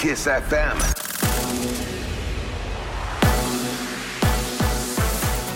Kiss FM.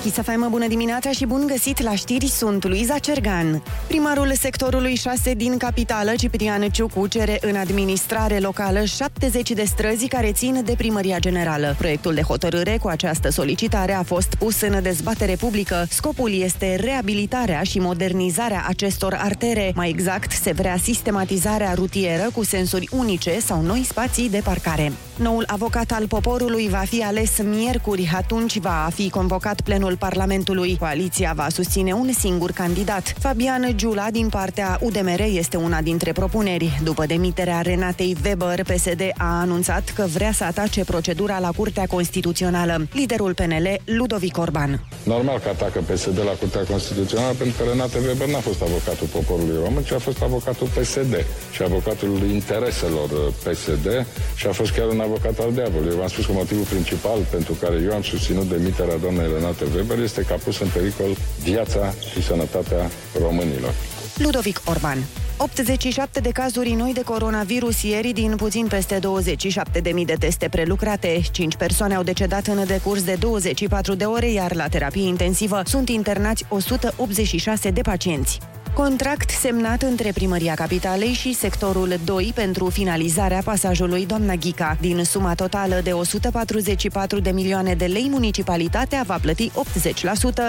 Chisafemă, bună dimineața și bun găsit la știri, sunt Luiza Cergan. Primarul sectorului 6 din capitală, Ciprian Ciucu, cere în administrare locală 70 de străzi care țin de primăria generală. Proiectul de hotărâre cu această solicitare a fost pus în dezbatere publică. Scopul este reabilitarea și modernizarea acestor artere. Mai exact, se vrea sistematizarea rutieră cu sensuri unice sau noi spații de parcare. Noul avocat al poporului va fi ales miercuri, atunci va fi convocat plenul Parlamentului. Coaliția va susține un singur candidat. Fabian Giula din partea UDMR este una dintre propuneri. După demiterea Renatei Weber, PSD a anunțat că vrea să atace procedura la Curtea Constituțională. Liderul PNL, Ludovic Orban. Normal că atacă PSD la Curtea Constituțională pentru că Renate Weber n-a fost avocatul poporului român, ci a fost avocatul PSD și avocatul intereselor PSD și a fost chiar un avocat al diavolului. Eu v-am spus că motivul principal pentru care eu am susținut demiterea doamnei Renate Weber este că a pus în pericol viața și sănătatea românilor. Ludovic Orban. 87 de cazuri noi de coronavirus ieri din puțin peste 27.000 de teste prelucrate. 5 persoane au decedat în decurs de 24 de ore, iar la terapie intensivă sunt internați 186 de pacienți. Contract semnat între Primăria Capitalei și sectorul 2 pentru finalizarea pasajului Doamna Ghica. Din suma totală de 144 de milioane de lei, municipalitatea va plăti 80%,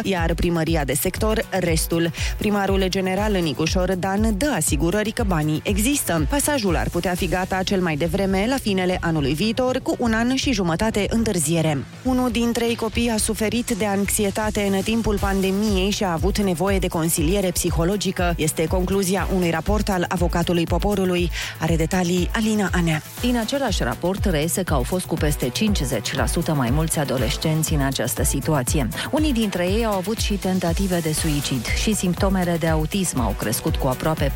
iar Primăria de sector restul. Primarul general Nicușor Dan dă asigurări că banii există. Pasajul ar putea fi gata cel mai devreme la finele anului viitor, cu un an și jumătate întârziere. Unul din trei copii a suferit de anxietate în timpul pandemiei și a avut nevoie de consiliere psihologică politică. Este concluzia unui raport al avocatului poporului. Are detalii Alina Anea. Din același raport reiese că au fost cu peste 50% mai mulți adolescenți în această situație. Unii dintre ei au avut și tentative de suicid și simptomele de autism au crescut cu aproape 4%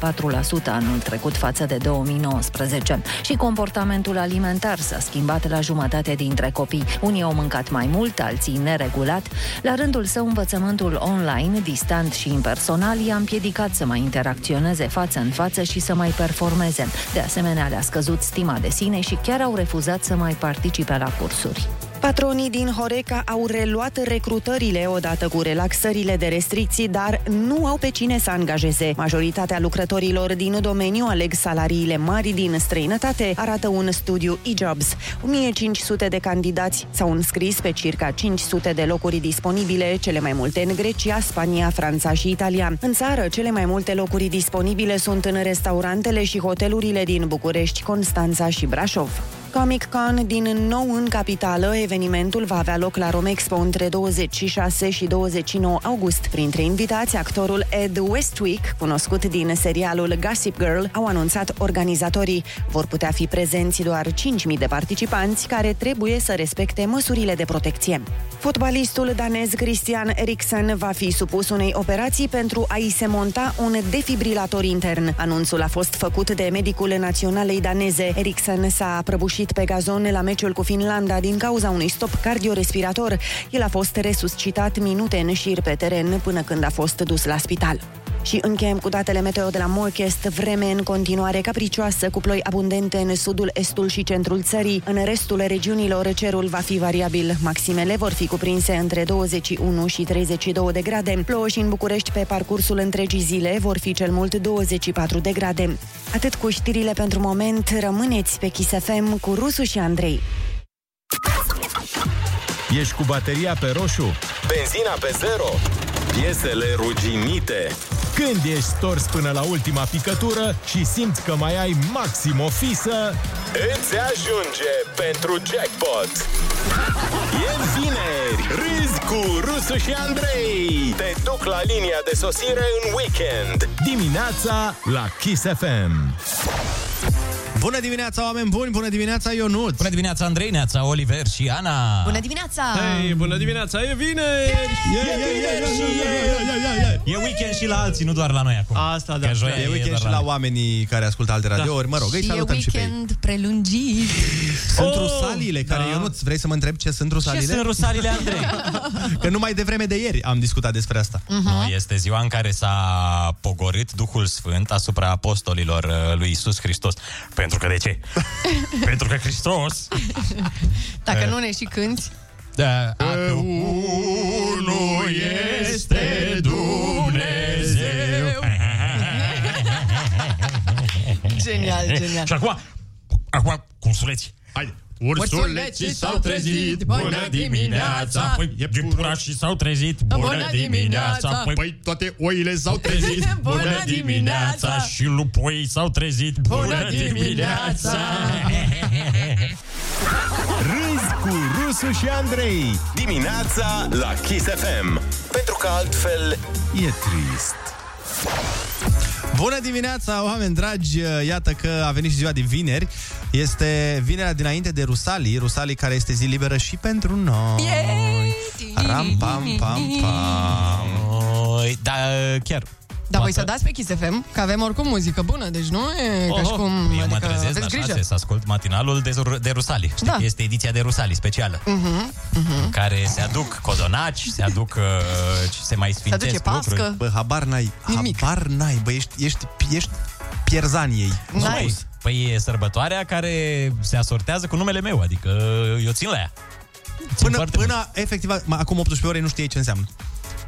anul trecut față de 2019. Și comportamentul alimentar s-a schimbat la jumătate dintre copii. Unii au mâncat mai mult, alții neregulat. La rândul său, învățământul online, distant și impersonal, i-a împiedicat să mai interacționeze față în față și să mai performeze. De asemenea, le-a scăzut stima de sine și chiar au refuzat să mai participe la cursuri. Patronii din Horeca au reluat recrutările odată cu relaxările de restricții, dar nu au pe cine să angajeze. Majoritatea lucrătorilor din domeniu aleg salariile mari din străinătate, arată un studiu eJobs. 1500 de candidați s-au înscris pe circa 500 de locuri disponibile, cele mai multe în Grecia, Spania, Franța și Italia. În țară, cele mai multe locuri disponibile sunt în restaurantele și hotelurile din București, Constanța și Brașov. Comic Con din nou în capitală. Evenimentul va avea loc la Romexpo între 26 și 29 august. Printre invitați, actorul Ed Westwick, cunoscut din serialul Gossip Girl, au anunțat organizatorii. Vor putea fi prezenți doar 5.000 de participanți care trebuie să respecte măsurile de protecție. Fotbalistul danez Christian Eriksen va fi supus unei operații pentru a-i se monta un defibrilator intern. Anunțul a fost făcut de medicul naționalei daneze. Eriksen s-a prăbușit ieșit pe gazon la meciul cu Finlanda din cauza unui stop cardiorespirator. El a fost resuscitat minute în șir pe teren până când a fost dus la spital. Și încheiem cu datele meteo de la Morchest, vreme în continuare capricioasă, cu ploi abundente în sudul, estul și centrul țării. În restul regiunilor cerul va fi variabil. Maximele vor fi cuprinse între 21 și 32 de grade. Plouă și în București pe parcursul întregii zile vor fi cel mult 24 de grade. Atât cu știrile pentru moment, rămâneți pe Kiss FM cu Rusu și Andrei. Ești cu bateria pe roșu? Benzina pe zero? Piesele ruginite? Când ești stors până la ultima picătură și simți că mai ai maxim o fisă, îți ajunge pentru jackpot! E vineri! Râzi cu Rusu și Andrei! Te duc la linia de sosire în weekend! Dimineața la Kiss FM! Bună dimineața, oameni buni! Bună dimineața, Ionut! Bună dimineața, Andrei, Neața, Oliver și Ana! Bună dimineața! Hei, bună dimineața, e vineri! E weekend și la alții, nu doar la noi acum. Asta, da. Că joia E weekend doar și la oamenii care ascultă alte radiouri. Mă rog, îi Și e salutăm și pe ei. weekend prelungit. Sunt Oh! rusalile, care, Da. Ionut, vrei să mă întreb ce sunt Ce rusalile? sunt rusalile, Andrei? Că numai de vreme de ieri am discutat despre asta. Nu, este ziua în care s-a pogorât Duhul Sfânt asupra apostolilor uh, lui Isus Hristos. Pentru Pentru că de ce? Pentru că Hristos Dacă nu ne și cânti, da, a, că unul este Dumnezeu. genial, genial. Și acum, acum, cursuleți. Haide. Ursuleții s-au trezit, bună dimineața. Păi, iepurașii s-au trezit, Bună dimineața. Păi, Păi toate oile s-au trezit. Bună dimineața. Și lupoii s-au trezit, Bună dimineața. Râzi cu Rusu și Andrei. Dimineața la Kiss FM. Pentru că altfel E trist. Bună dimineața, oameni dragi! Iată că a venit și ziua de vineri. Este vinerea dinainte de Rusalii, Rusalii care este zi liberă și pentru noi. Ram, pam, pam, pam. Oi, da, chiar. Dar voi Poate- să dați pe Kiss FM, că avem oricum muzică bună, deci nu e ca și Oh, cum... eu mă adică trezesc la aveți grijă. șase să ascult matinalul de, de Rusali. Știi Da. că este ediția de Rusali specială. Mhm, În care se aduc cozonaci, se aduc uh, și se mai Se sfințesc aduce pască. lucruri. Bă, habar n-ai, Nimic. habar n-ai, bă, ești, ești, ești pierzan ei. Nu, N-ai. măi, Păi e sărbătoarea care se asortează cu numele meu, adică eu țin la ea. Țin Până, foarte mult. până efectiv, mă, acum 18 ore nu știai ce înseamnă.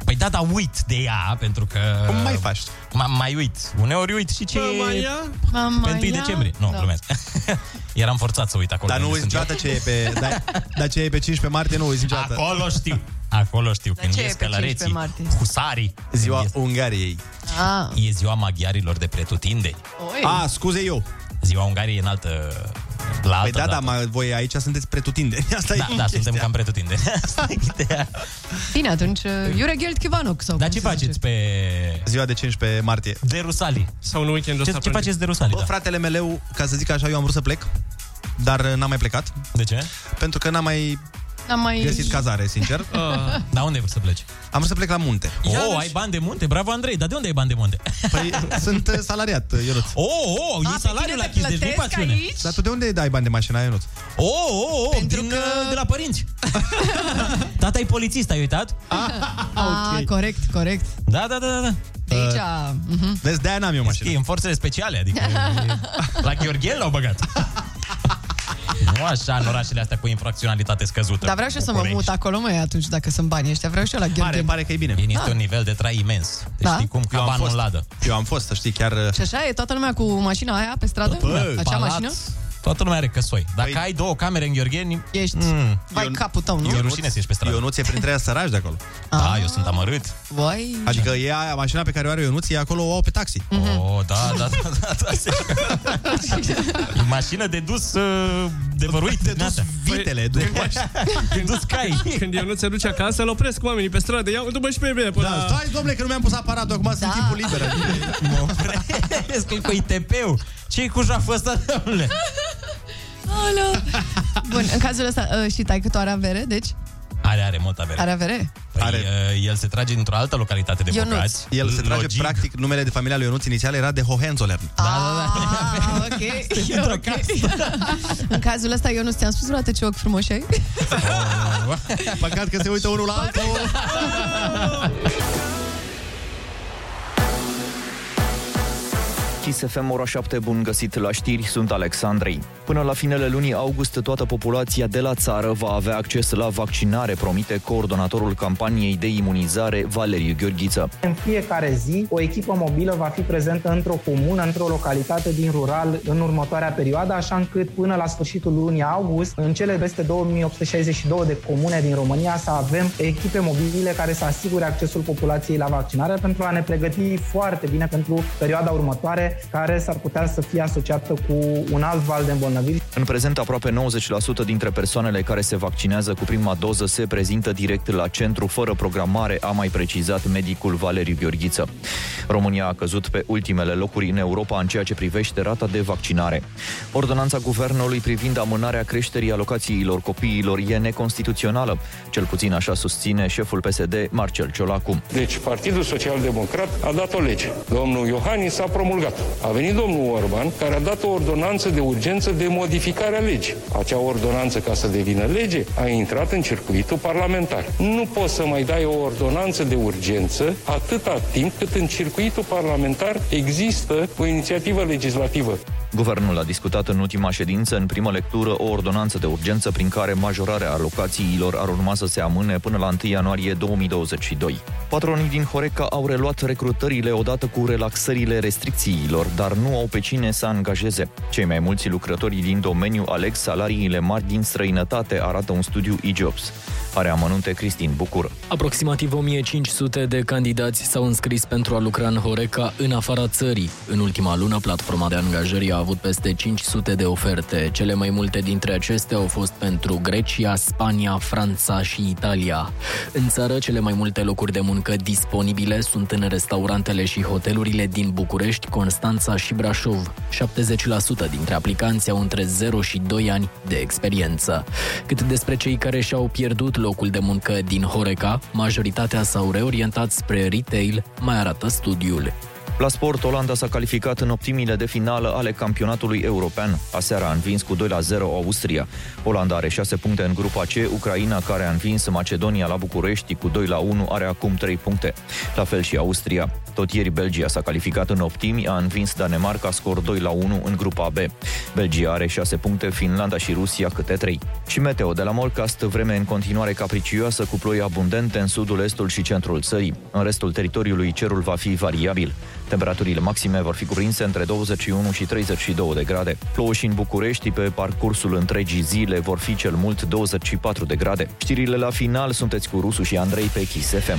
Păi da, dar uit de ea, pentru că... Cum mai faci? Ma, mai uit. Uneori uit și ce Mama e ia? Mama pe 1 ia. decembrie. Nu, Da. glumesc. Eram forțat să uit acolo. Dar nu unde uiți sunt eu. niciodată ce e pe... Dar, dar ce e pe 15 martie nu uiți niciodată. Acolo știu. Acolo știu. Dar Când ce e ies pe 15 călăreții, martie? husarii. Ziua când ies- Ungariei. Ah, E ziua maghiarilor de pretutindeni. oi. A, scuze eu. Ziua Ungariei e în altă... La altă Păi da, da, dată. ma, voi aici sunteți pretutindeni. Asta Da, e da, suntem chestia. cam pretutindeni. Asta e ideea. Bine, atunci, Iure Geld Chivanuc sau Dar cum ce se faceți zice? pe... Ziua de 15 martie. De Rusali? Sau în weekendul Ce, ăsta? ce practic? faceți de Rusali? Bă, Da. fratele meu, ca să zic așa, eu am vrut să plec, dar uh, n-am mai plecat, De ce? pentru că n-am mai Am mai... găsit cazare, sincer. Ah, Da, unde vrei să pleci? Am vrut să plec la munte. Oh, ai bani de munte? Bravo, Andrei. Dar de unde ai bani de munte? Păi sunt uh, salariat, uh, Ionuț. Oh, oh, A, e pe salariul tine la te chis, deci nu plătesc pasiune. aici? Dar tu de unde ai bani de mașină, Ionuț? Oh, oh, oh, Pentru din, că- uh, de la părinți. Tata e polițist, ai uitat? Ah, ok. corect, corect. Da, da, da, da, da. De aici... mhm. Vezi, de-aia n-am eu mașină. E în forțele speciale, adică e- la Gheorghel l-au băgat. nu așa în orașele astea cu infracționalitate scăzută. Dar vreau și eu să mă București. mut acolo, mai atunci, dacă sunt banii ăștia. Vreau și eu la Pare, Gheorghe. pare că e bine. Este un nivel de trai imens. Deci Da. știi cum? Eu am Cabanul fost. în ladă. Eu am fost, să știi, chiar... uh, Și așa e toată lumea cu mașina aia pe stradă? Bă, Acea Palat, mașină? Toată lumea are căsoi. Dacă Păi- ai două camere în Gheorgheni, Ești... Mm. Vai Eu- capul tău, nu? e rușine să ieși pe stradă. Ionuț e printre aia săraci de acolo. Da, eu sunt amărât. Vai... Adică e aia, mașina pe care o are Ionuț, e acolo o au pe taxi. Oh, da, da, da, da, da. E mașină de dus uh, de văruit. De dus vitele, de de dus cai. Când eu nu se duce acasă, îl opresc oamenii pe stradă. Ia, după și pe mine până Da, la... stai, domnule, că nu mi-am pus aparatul, acum sunt Da. timpul liber. Mă opresc că cu ITP-ul. Ce-i cu jaful ăsta, domnule? Alo. Bun, în cazul ăsta uh, și tai tu are avere, deci Are, are mult avere. are avere. Păi, Are. uh, el se trage dintr-o altă localitate de Ionuț. bogați. El se trage, Logig. practic, numele de familia lui Ionuț inițial era de Hohenzollern. Da, da, da. Ah, ok. Dintr-o ok. în cazul ăsta, eu nu ți-am spus vreodată ce ochi frumoși ai? Păcat că se uită unul la altul. Kiss FM, ora 7, bun găsit la știri, sunt Alexandrei. Până la finele lunii august, toată populația de la țară va avea acces la vaccinare, promite coordonatorul campaniei de imunizare, Valeriu Gheorghiță. În fiecare zi, o echipă mobilă va fi prezentă într-o comună, într-o localitate din rural în următoarea perioadă, așa încât până la sfârșitul lunii august, în cele peste 2862 de comune din România, să avem echipe mobile care să asigure accesul populației la vaccinare pentru a ne pregăti foarte bine pentru perioada următoare, care s-ar putea să fie asociată cu un alt val de îmbolnăviri. În prezent, aproape 90% dintre persoanele care se vaccinează cu prima doză se prezintă direct la centru, fără programare, a mai precizat medicul Valeriu Gheorghiță. România a căzut pe ultimele locuri în Europa în ceea ce privește rata de vaccinare. Ordonanța guvernului privind amânarea creșterii alocațiilor copiilor e neconstituțională. Cel puțin așa susține șeful PSD, Marcel Ciolacu. Deci, Partidul Social Democrat a dat o lege. Domnul Iohannis a promulgat. A venit domnul Orban, care a dat o ordonanță de urgență de modificare a legii. Acea ordonanță, ca să devină lege, a intrat în circuitul parlamentar. Nu poți să mai dai o ordonanță de urgență atâta timp cât în circuitul parlamentar există o inițiativă legislativă. Guvernul a discutat în ultima ședință, în primă lectură, o ordonanță de urgență prin care majorarea alocațiilor ar urma să se amâne până la 1 ianuarie 2022. Patronii din Horeca au reluat recrutările odată cu relaxările restricțiilor, dar nu au pe cine să angajeze. Cei mai mulți lucrători din domeniu aleg salariile mari din străinătate, arată un studiu e-jobs. Are amănunte Cristin Bucur. Aproximativ 1500 de candidați s-au înscris pentru a lucra în Horeca în afara țării. În ultima lună, platforma de angajări a avut peste 500 de oferte. Cele mai multe dintre acestea au fost pentru Grecia, Spania, Franța și Italia. În țară, cele mai multe locuri de muncă disponibile sunt în restaurantele și hotelurile din București, Constanța și Brașov. 70% dintre aplicanți au între 0 și 2 ani de experiență. Cât despre cei care și-au pierdut locul de muncă din Horeca, majoritatea s-au reorientat spre retail, mai arată studiul. La sport, Olanda s-a calificat în optimile de finală ale campionatului european. Aseară a învins cu 2 la 0 Austria. Olanda are 6 puncte în grupa C, Ucraina, care a învins Macedonia la București cu 2 la 1, are acum 3 puncte. La fel și Austria. Tot ieri Belgia s-a calificat în optimi, a învins Danemarca scor 2 la 1 în grupa B. Belgia are 6 puncte, Finlanda și Rusia câte 3. Și meteo de la Molcast, vreme în continuare capricioasă cu ploi abundente în sudul, estul și centrul țării. În restul teritoriului cerul va fi variabil. Temperaturile maxime vor fi cuprinse între 21 și 32 de grade. Plouă și în București pe parcursul întregii zile vor fi cel mult 24 de grade. Știrile la final sunteți cu Rusu și Andrei pe Kiss FM.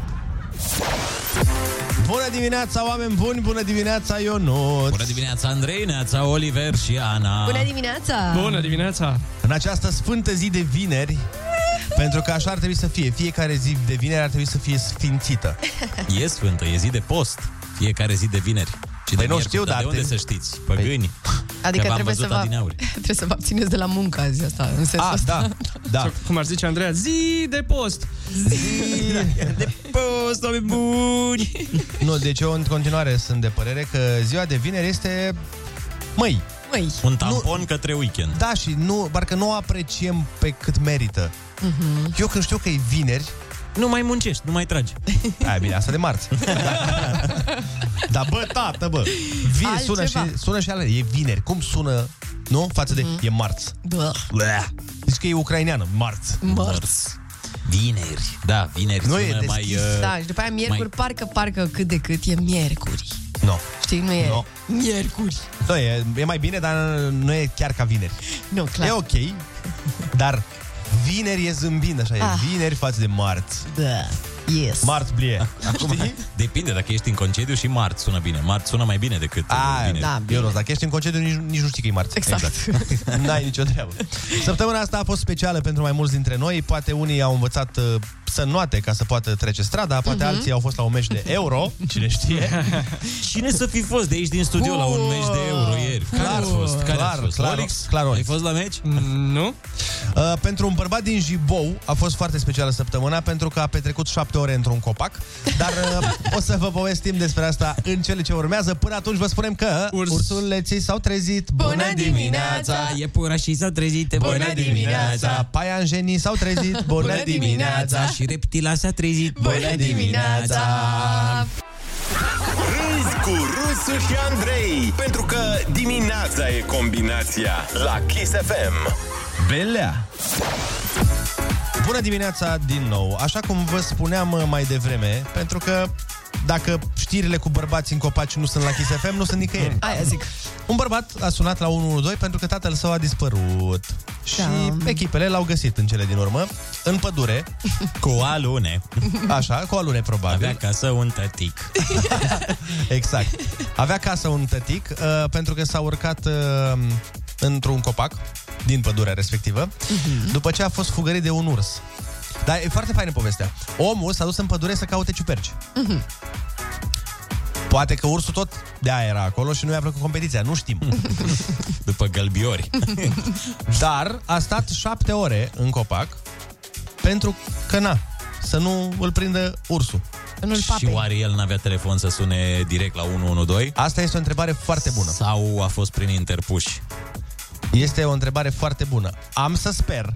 Bună dimineața, oameni buni! Bună dimineața, Ionut! Bună dimineața, Andrei, Neața, Oliver și Ana. Bună dimineața! Bună dimineața! În această sfântă zi de vineri, pentru că așa ar trebui să fie, fiecare zi de vineri ar trebui să fie sfințită. E sfântă, e zi de post. Fiecare zi de vineri. Și Păi de nu miercuri, știu, dar de dar unde te- să știți? Păgâni. Adică Că v-am trebuie să, văzut vă, adineauri. trebuie să vă abțineți de la muncă azi asta, în sensul Ah, ăsta. da, da. Sau, cum ar zice Andreea, zi de post! De post, oameni buni! Nu, deci eu în continuare sunt de părere că ziua de vineri este... Măi, Măi, Un tampon către weekend. da și nu, parcă nu o apreciem pe cât merită. Mhm. Eu când știu că e vineri, Nu mai muncești, nu mai tragi. Aia bine, asta de marți. Dar bă, tată, bă, vine, sună și, Altceva. sună și ale, e vineri. Cum sună, nu? Față de, e marți. bă, Bleh. Zici că e ucraineană, marți. mărți. Vineri. Da, vineri Nu sună e mai... deschis. uh, Da, și după aia miercuri, mai- parcă, parcă cât de cât e miercuri. Nu. Știi, nu e No. miercuri. No, e, e mai bine, dar nu e chiar ca vineri. Nu, clar. E ok, dar vineri e zâmbind, așa, e Ah. vineri față de marți. Da, yes. Marți blie. Acum, depinde, dacă ești în concediu și marți sună bine. Marți sună mai bine decât uh, A, vineri. da. Eu nu, dacă ești în concediu, nici, nici nu știi că e marți. Exact. N-ai nicio treabă. Săptămâna asta a fost specială pentru mai mulți dintre noi. Poate unii au învățat uh, să noate ca să poată trece strada, poate Mhm. alții au fost la un meci de euro, cine știe. Cine să fi fost de aici din studio la un meci de euro ieri? Care Clar, a fost? Care clar, a fost? clar, Olix? clar, Olix. Ai fost la meci? Nu? Uh, pentru un bărbat din Jibou a fost foarte specială săptămâna pentru că a petrecut șapte ore într-un copac, dar uh, o să vă povestim despre asta în cele ce urmează. Până atunci vă spunem că Urs. ursuleții s-au trezit. Bună dimineața! Iepurașii s-au trezit. Bună dimineața! Paianjenii s-au trezit. Bună, Bună dimineața! Și reptila s-a trezit. Bună dimineața! Râzi cu Rusu și Andrei, pentru că dimineața e combinația la Kiss FM. Belea. Bună dimineața din nou. Așa cum vă spuneam uh, mai devreme, pentru că dacă știrile cu bărbați în copaci nu sunt la Kiss FM, nu sunt nicăieri. Aia zic. Un bărbat a sunat la 112 pentru că tatăl său a dispărut. Și Da. echipele l-au găsit în cele din urmă, în pădure, Cu alune. așa, cu alune probabil. Avea casă un tătic. Exact. Avea casă un tătic uh, pentru că s-a urcat uh, într-un copac din pădurea respectivă, după ce a fost fugărit de un urs. Dar e foarte faină povestea. Omul s-a dus în pădure să caute ciuperci. Poate că ursul tot de aia era acolo și nu i-a plăcut competiția, nu știm. După gălbiori. Dar a stat șapte ore în copac pentru că, na, să nu îl prindă ursul. Și oare el n-avea telefon să sune direct la 112? Asta este o întrebare foarte bună. Sau a fost prin interpuși? Este o întrebare foarte bună. Am să sper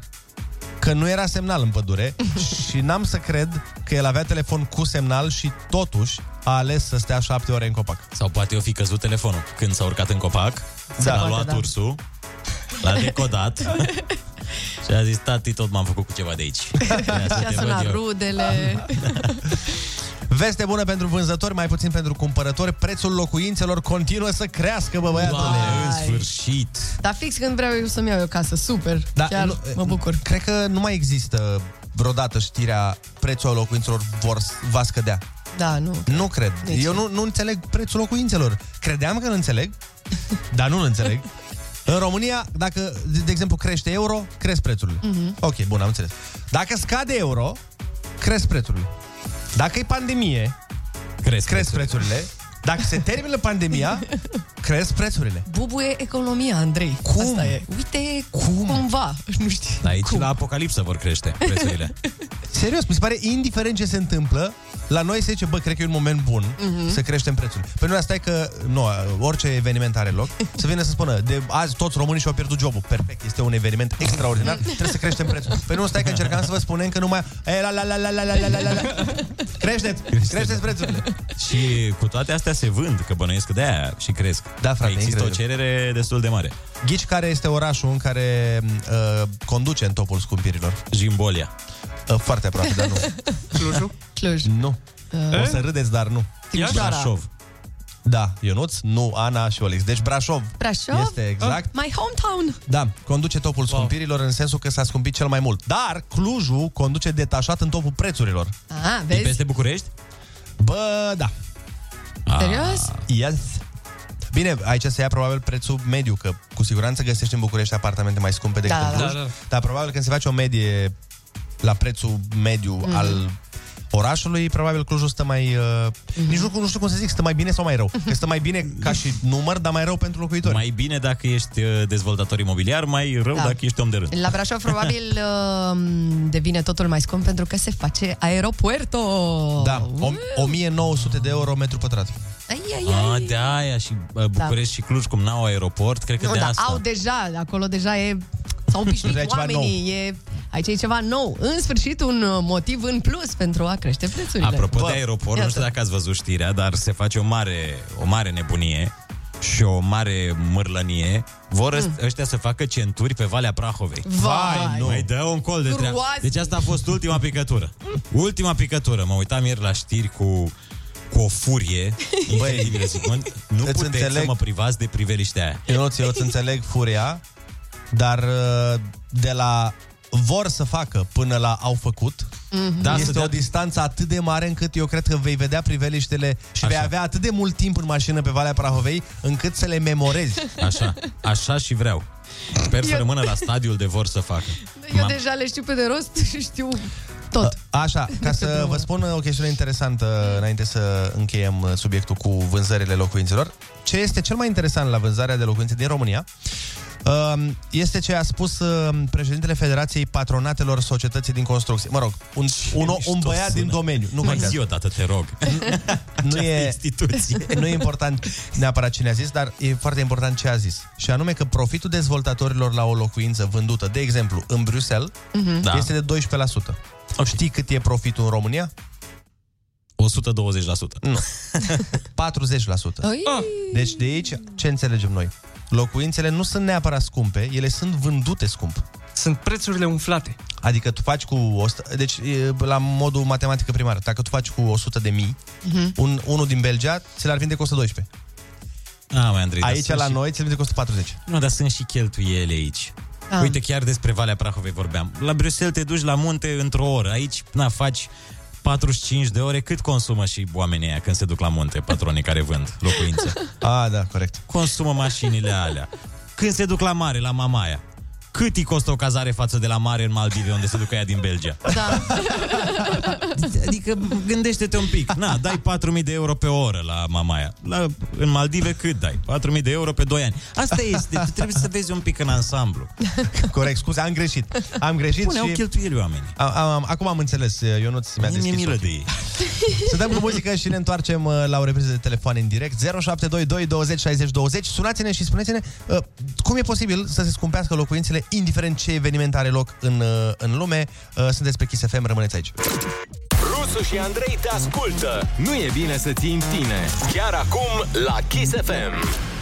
că nu era semnal în pădure și n-am să cred că el avea telefon cu semnal și totuși a ales să stea șapte ore în copac. Sau poate o fi căzut telefonul când s-a urcat în copac, Da. l-a Poate, luat da. ursul, l-a decodat și a zis, tati, tot m-am făcut cu ceva de aici. Ia să Și a te văd sunat eu." rudele. Veste bună pentru vânzători, mai puțin pentru cumpărători. Prețul locuințelor continuă să crească, bă, băiatule. în sfârșit. Dar fix când vreau eu să-mi iau eu casă, super. Da, Chiar nu- mă bucur. Cred că nu mai există vreodată știrea prețul locuințelor vor, va scădea. Da, nu. Nu cred. Nici Eu nu, nu înțeleg prețul locuințelor. Credeam că îl înțeleg, dar nu îl înțeleg. În România, dacă, de, de exemplu, crește euro, cresc prețurile. Mhm. Ok, bun, am înțeles. Dacă scade euro, cresc prețurile. Dacă e pandemie, cresc, cresc prețurile. Dacă se termină pandemia, cresc prețurile. Bubuie economia, Andrei. Cum? Asta e. Uite, Cum? cumva, nu știu. Dar aici la apocalipsă vor crește prețurile. Serios, mi se pare, indiferent ce se întâmplă, la noi se zice, bă, cred că e un moment bun Mhm. să creștem prețul. Păi nu, asta e că, nu, orice eveniment are loc, să vină să spună, de azi toți românii și-au pierdut jobul. Perfect, este un eveniment extraordinar, trebuie să creștem prețul. Păi nu, stai că încercam să vă spunem că numai, e, la, la, la, la, la, la, la, la, la, la. Creșteți, creșteți prețurile. și cu toate astea se vând, că bănuiesc că de aia și cresc. Da, frate, Că Există incredibil. o cerere destul de mare. Ghici care este orașul în care uh, conduce în topul scumpirilor? Jimbolia. Uh, foarte aproape, dar nu. Clujul? Cluj. Nu. Uh, O să râdeți, dar nu. Timișoara. Brașov. Da, Ionuț, nu Ana și Olex. Deci Brașov. Brașov? Este exact. My hometown. Da, conduce topul wow. scumpirilor în sensul că s-a scumpit cel mai mult. Dar Clujul conduce detașat în topul prețurilor. Ah, vezi? București? Bă, da. Serios? Yes. Bine, aici se ia probabil prețul mediu, că cu siguranță găsești în București apartamente mai scumpe decât Da, în da, Cluj. da. Dar probabil când se face o medie la prețul mediu Mhm. al orașului, probabil Clujul stă mai... Uh, Mhm. Nici nu, nu știu cum să zic, stă mai bine sau mai rău. Că stă mai bine ca și număr, dar mai rău pentru locuitori. Mai bine dacă ești uh, dezvoltator imobiliar, mai rău Da. dacă ești om de rând. La Brașov probabil uh, devine totul mai scump pentru că se face aeropuerto. Da, o, 1900 de euro metru pătrat. Ai, ai, ai. A, de aia și uh, București și Cluj, cum n-au aeroport, cred că Nu, de dar asta. au deja, acolo deja e... S-au obișnuit Deja e ceva oamenii, e, aici e ceva nou. În sfârșit, un uh, motiv în plus pentru a crește prețurile. Apropo Bă, de aeroport, nu iată. știu dacă ați văzut știrea, dar se face o mare, o mare nebunie și o mare mârlănie. Vor mm. ăștia să facă centuri pe Valea Prahovei. Vai! nu. Mai dă un col de treabă. Groaznic. Deci asta a fost ultima picătură. Ultima picătură. Mă uitam ieri la știri cu cu o furie Băi, incredibilă, zic, mă, nu îți puteți înțeleg. să mă privați de priveliștea aia. Eu nu eu îți înțeleg furia, dar uh, de la vor să facă până la au făcut, Mhm. Da, să este dea- o distanță atât de mare încât eu cred că vei vedea priveliștele și Așa. vei avea atât de mult timp în mașină pe Valea Prahovei încât să le memorezi. Așa, așa și vreau. Sper să Eu- rămână la stadiul de vor să facă. Eu M-am- deja le știu pe de rost și știu tot. Așa, ca să vă spun o chestiune interesantă înainte să încheiem uh, subiectul cu vânzările locuințelor. Ce este cel mai interesant la vânzarea de locuințe din România um, este ce a spus um, președintele Federației Patronatelor Societății din Construcție. Mă rog, un, un, un mișto băiat din sună. domeniu. Nu Mai contează. zi o dată, te rog. nu Această e, instituție. nu e important neapărat cine a zis, dar e foarte important ce a zis. Și anume că profitul dezvoltatorilor la o locuință vândută, de exemplu, în Bruxelles, Da. este de 12%. Știi cât e profitul în România? 120%. Nu. 40%. Oi, Deci de aici ce înțelegem noi? Locuințele nu sunt neapărat scumpe, ele sunt vândute scump. Sunt prețurile umflate. Adică tu faci cu 100, deci e, la modul matematică primară, dacă tu faci cu 100 de mii, Mhm. un, unul din Belgia ți l-ar vinde cu 112. Ah, mai Andrei, dar Aici sunt la și... noi ți-l vinde cu 140. Nu, dar sunt și cheltuieli aici. Da. Uite, chiar despre Valea Prahovei vorbeam. La Bruxelles te duci la munte într-o oră. Aici, na, faci 45 de ore. Cât consumă și oamenii aia când se duc la munte, patronii care vând locuințe? Ah, da, corect. Consumă mașinile alea. Când se duc la mare, la Mamaia, cât îi costă o cazare față de la mare în Maldive, unde se ducă ea din Belgia? Da. Adică gândește-te un pic. Na, dai 4.000 de euro pe oră la mamaia. La, în Maldive cât dai? 4.000 de euro pe 2 ani. Asta este. Tu trebuie să vezi un pic în ansamblu. Corect, scuze, am greșit. Am greșit Pune, și... au cheltuieli oamenii. Am, am, acum am înțeles, Ionuț mi-a Mi-e deschis milă ochii. de ei. Să dăm cu muzică și ne întoarcem uh, la o repriză de telefon în direct 0722 20 60 20 Sunați-ne și spuneți-ne uh, cum e posibil să se scumpească locuințele indiferent ce eveniment are loc în, uh, în lume uh, Sunteți pe Kiss FM, rămâneți aici Rusu și Andrei te ascultă. Nu e bine să ții în tine. Chiar acum la Kiss FM.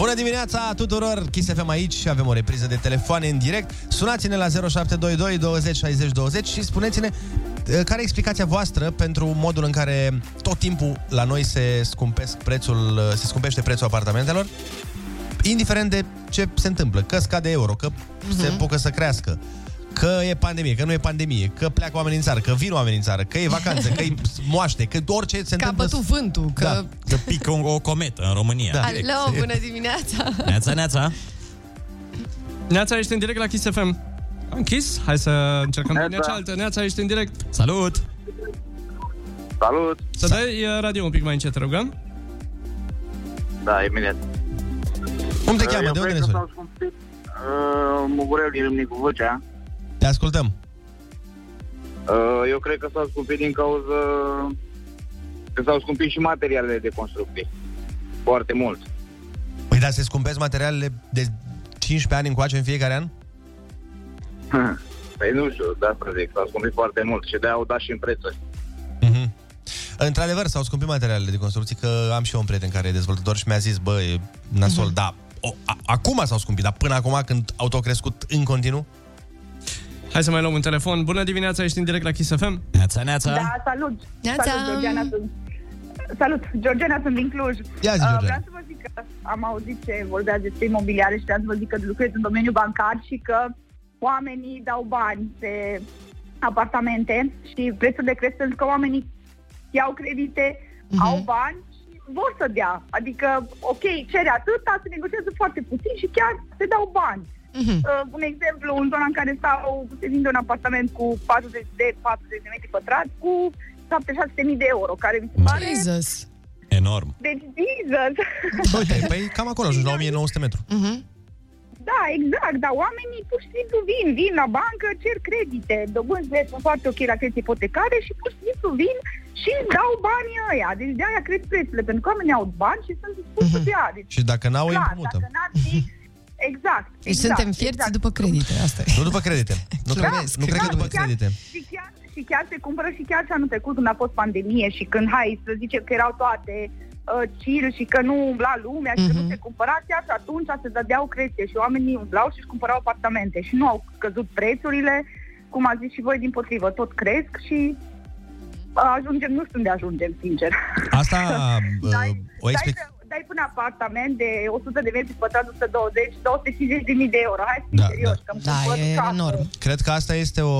Bună dimineața tuturor, Kiss FM aici și avem o repriză de telefoane în direct. Sunați-ne la 0722 20 60 20 și spuneți-ne uh, care e explicația voastră pentru modul în care tot timpul la noi se scumpesc prețul, uh, se scumpește prețul apartamentelor, indiferent de ce se întâmplă, că scade euro, că se apucă să crească, că e pandemie, că nu e pandemie, că pleacă oamenii în țară, că vin oamenii în țară, că e vacanță, că e moaște, că orice se Că a întâmplă. bătut vântul, că... Da. Că pică o, o cometă în România. Da. Alo, bună dimineața! Neața, neața. Neața, ești în direct la Kiss FM. Am închis? Hai să încercăm Neața. linia cealaltă. Neața, ești în direct. Salut! Salut! Să dai uh, radio un pic mai încet, te rugăm. Da, imediat. Cum te Uh, cheamă? eu De unde cred ne că suni? s-au scumpit uh, Mugurel din Râmnicu Vâlcea. Te ascultăm. Uh, eu cred că s-au scumpit din cauza că s-au scumpit și materialele de construcție. Foarte mult. Păi da, se scumpesc materialele de 15 ani încoace în fiecare an? Păi nu știu, de asta zic, s-au scumpit foarte mult și de-aia au dat și în prețuri. Mhm. Într-adevăr, s-au scumpit materialele de construcții, că am și eu un prieten care e dezvoltator și mi-a zis, bă, e nasol, Mhm. da, o, a, acum s-au scumpit, dar până acum, când au tot crescut în continuu? Hai să mai luăm un telefon. Bună dimineața, ești în direct la Kiss FM. Neața, neața. Da, salut! Neața. Salut, Georgiana sunt. Salut, Georgiana sunt din Cluj. Ia zi, Uh, Georgiana. vreau să vă zic că am auzit ce vorbeați despre imobiliare și vreau să vă zic că lucrez în domeniul bancar și că oamenii dau bani pe apartamente și prețurile cresc pentru că oamenii iau credite, Mhm. au bani și vor să dea. Adică, ok, cere atâta, se negociază foarte puțin și chiar se dau bani. Mhm. Uh, un exemplu, în zona în care stau, se vinde un apartament cu 40 de 40 de metri pătrați cu 76.000 de euro, care mi se pare... Jesus! Enorm. Deci, Jesus! Uite, păi cam acolo ajungi la 1900 metri. Mhm. da, exact, dar oamenii pur și simplu vin, vin la bancă, cer credite, dobânzile sunt foarte ok la credite ipotecare și pur și simplu vin și dau banii ăia. Deci de-aia cresc prețurile, pentru că oamenii au bani și sunt dispuși să dea. Deci, Și dacă n-au, îi clar, împrumută. dacă n-ar fi... Exact, Deci exact, suntem fierți exact. după credite, asta e. Nu după credite. Nu, cred, Glumesc. nu cred că Da, după și chiar- credite. Și chiar, și chiar se cumpără și chiar și anul trecut când a fost pandemie și când, hai, să zicem că erau toate uh, chill și că nu umbla lumea și că nu Mhm. se cumpăra, chiar și atunci se dădeau crește și oamenii umblau și își cumpărau apartamente și nu au scăzut prețurile, cum a zis și voi din potrivă, tot cresc și uh, ajungem, nu știu unde ajungem, sincer. Asta uh, Dai, o explic... dai, dai până apartament de 100 de metri pătrați, 120, 250 de mii de euro. Hai să fim Da, serioși, că îmi Da, cumpăr e casă. enorm. Cred că asta este o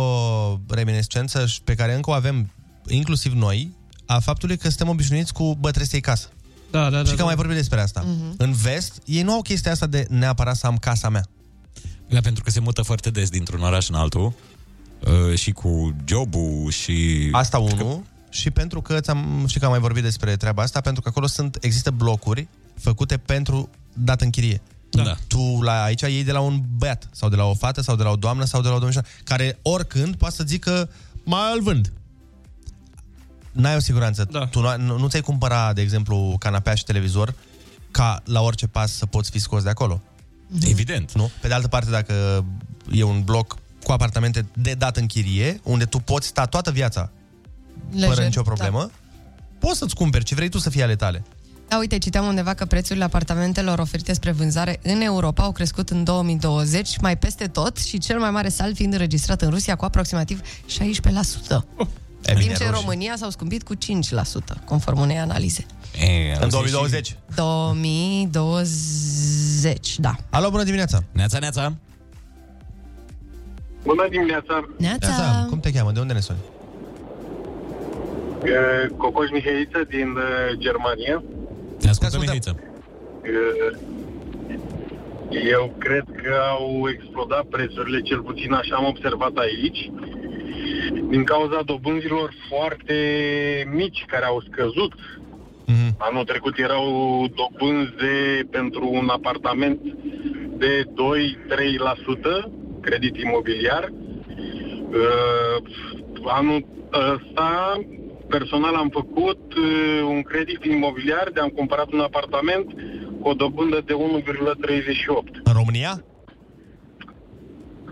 reminiscență și- pe care încă o avem, inclusiv noi, a faptului că suntem obișnuiți cu bătrestei casă. Da, da, da. și că da. am mai vorbit despre asta. Mhm. În vest, ei nu au chestia asta de neapărat să am casa mea. Da, pentru că se mută foarte des dintr-un oraș în altul. Uh, și cu jobul și... Asta unul. Și pentru că ți-am, și că am mai vorbit despre treaba asta, pentru că acolo sunt, există blocuri făcute pentru dat în chirie. Da. Tu la aici iei de la un băiat sau de la o fată sau de la o doamnă sau de la o domnișoară care oricând poate să zică mai îl vând. N-ai o siguranță. Da. Tu nu, nu, nu ți-ai cumpăra, de exemplu, canapea și televizor ca la orice pas să poți fi scos de acolo. Evident. Nu? Pe de altă parte, dacă e un bloc cu apartamente de dat în chirie, unde tu poți sta toată viața Lejer, fără nicio problemă, poți să-ți cumperi ce vrei tu să fie ale tale. Da, uite, citeam undeva că prețurile apartamentelor oferite spre vânzare în Europa au crescut în 2020 mai peste tot și cel mai mare salt fiind înregistrat în Rusia cu aproximativ 16%. E În bine, timp ce în roșii. România s-au scumpit cu 5%, conform unei analize. E, În 2020. 2020, da. Alo, bună dimineața! Neața, neața. Bună dimineața! Neața! Neața, cum te cheamă? De unde ne suni? Cocoș Mihaiță din uh, Germania. Te ascultăm, ascultăm. Mihaiță. Uh, Eu cred că au explodat prețurile, cel puțin așa am observat aici, din cauza dobânzilor foarte mici care au scăzut. Anul trecut erau dobânzi de, pentru un apartament de 2-3% credit imobiliar. Uh, anul ăsta, personal am făcut uh, un credit imobiliar de am cumpărat un apartament cu o dobândă de 1,38. În România?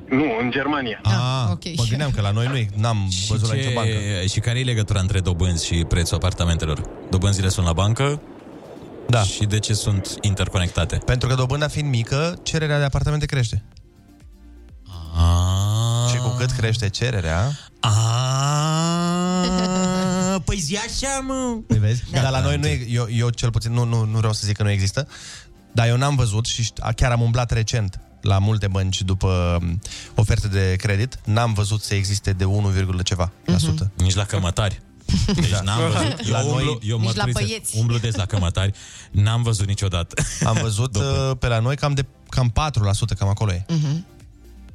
Nu, în Germania. Ah, okay. Mă gândeam că la noi nu e, n-am văzut la nicio bancă. și care e legătura între dobânzi și prețul apartamentelor? Dobânzile sunt la bancă? Da. Și de ce sunt interconectate? Pentru că dobânda fiind mică, cererea de apartamente crește. Ah. Și cu cât crește cererea... Ah, păi zi așa, mă! Păi vezi? Da. Dar la noi nu e, eu, eu cel puțin, nu, nu, nu vreau să zic că nu există, dar eu n-am văzut și șt- chiar am umblat recent la multe bănci după um, oferte de credit, n-am văzut să existe de 1, ceva la sută. Nici la cămătari. Deci n-am văzut. Eu, La umblu, noi- eu Nici la mărturisesc, băieți. umblu des la cămătari. N-am văzut niciodată. Am văzut uh, pe la noi cam de cam 4%, cam acolo e. Mhm.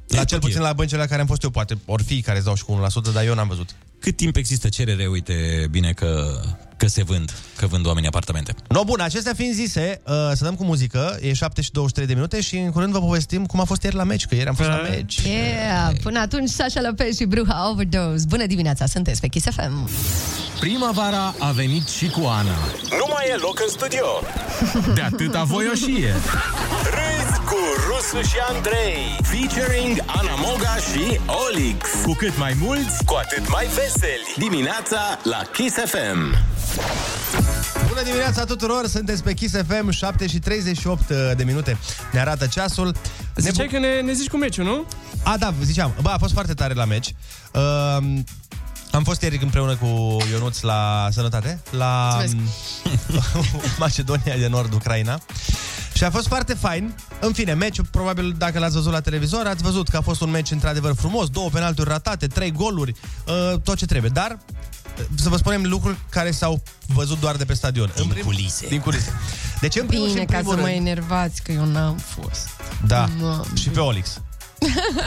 La cel puțin la băncile la care am fost eu, poate or fi care îți dau și cu 1%, dar eu n-am văzut. Cât timp există cerere, uite bine că, că se vând, că vând oamenii apartamente. No, bun, acestea fiind zise, uh, să dăm cu muzică, e 7 și 23 de minute și în curând vă povestim cum a fost ieri la meci, că ieri am fost la meci. Yeah, până atunci Sasha Lopez și Bruja Overdose. Bună dimineața, sunteți pe Kiss FM. Primăvara a venit și cu Ana. Nu mai e loc în studio. De atâta voioșie. Râzi cu Rusu și Andrei. Featuring Ana Moga și Olix. Cu cât mai mulți, Cu atât mai veseli. Dimineața la Kiss FM. Bună dimineața tuturor, sunteți pe Kiss FM, 7 și 38 de minute. Ne arată ceasul. Ziceai că ne, ne zici cu meciul, nu? A, da, ziceam. Bă, a fost foarte tare la meci. Uh, am fost ieri împreună cu Ionuț la Sănătate, la Macedonia de Nord, Ucraina. Și a fost foarte fain. În fine, meciul, probabil dacă l-ați văzut la televizor, ați văzut că a fost un meci într-adevăr frumos, două penalturi ratate, trei goluri, uh, tot ce trebuie. Dar uh, să vă spunem lucruri care s-au văzut doar de pe stadion. Din prim... culise. Din culise. Deci, în primul și Bine, în ca primul să mă rând... enervați că eu n-am fost. Da, Doamne. și pe Olix.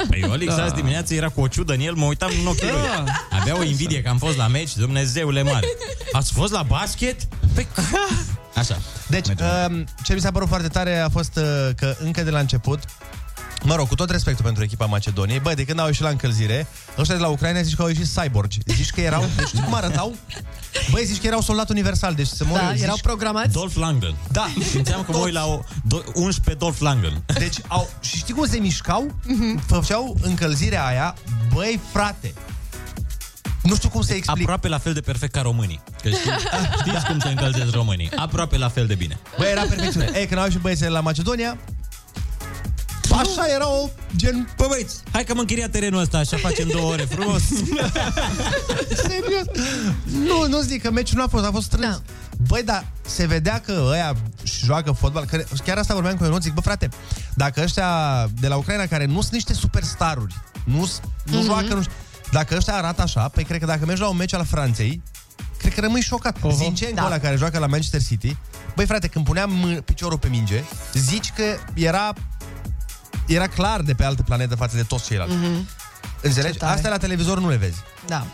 Păi Olix Da. azi dimineață era cu o ciudă în el, mă uitam în ochii lui. Avea o invidie că am fost la meci, Dumnezeule mare. Ați fost la basket? Păi... Așa. Deci, uh, ce mi s-a părut foarte tare a fost uh, că încă de la început Mă rog, cu tot respectul pentru echipa Macedoniei, bă, de când au ieșit la încălzire, ăștia de la Ucraina zici că au ieșit cyborgi. Zici că erau, deci știi cum arătau? Băi, zici că erau soldat universal, deci se mor Da, zici... erau programați? Dolph Lundgren. Da. Simțeam că mă uit la o, do, 11 Dolph Lundgren. Deci au, și știi cum se mișcau? Făceau încălzirea aia, băi, frate. Nu știu cum să explic. Aproape la fel de perfect ca românii. Că știi, știți cum se încălzesc românii. Aproape la fel de bine. Bă, era perfecțiune. Ei, când au ieșit băiețele la Macedonia, așa era o gen... Bă, băieți, hai că mă închiria terenul ăsta, așa facem două ore frumos. Serios? Nu, nu zic că meciul nu a fost, a fost strâns. Da. Băi, dar se vedea că ăia joacă fotbal. Că chiar asta vorbeam cu eu, zic, bă, frate, dacă ăștia de la Ucraina, care nu sunt niște superstaruri, nu, nu Mhm. joacă, nu știu, dacă ăștia arată așa, păi cred că dacă mergi la un meci al Franței, cred că rămâi șocat. Uh-huh. Zinchenko da. ăla care joacă la Manchester City, băi, frate, când puneam mâ- piciorul pe minge, zici că era era clar de pe altă planetă față de toți ceilalți. Mhm. Înțelegi? Ce tare. Astea la televizor nu le vezi. Da.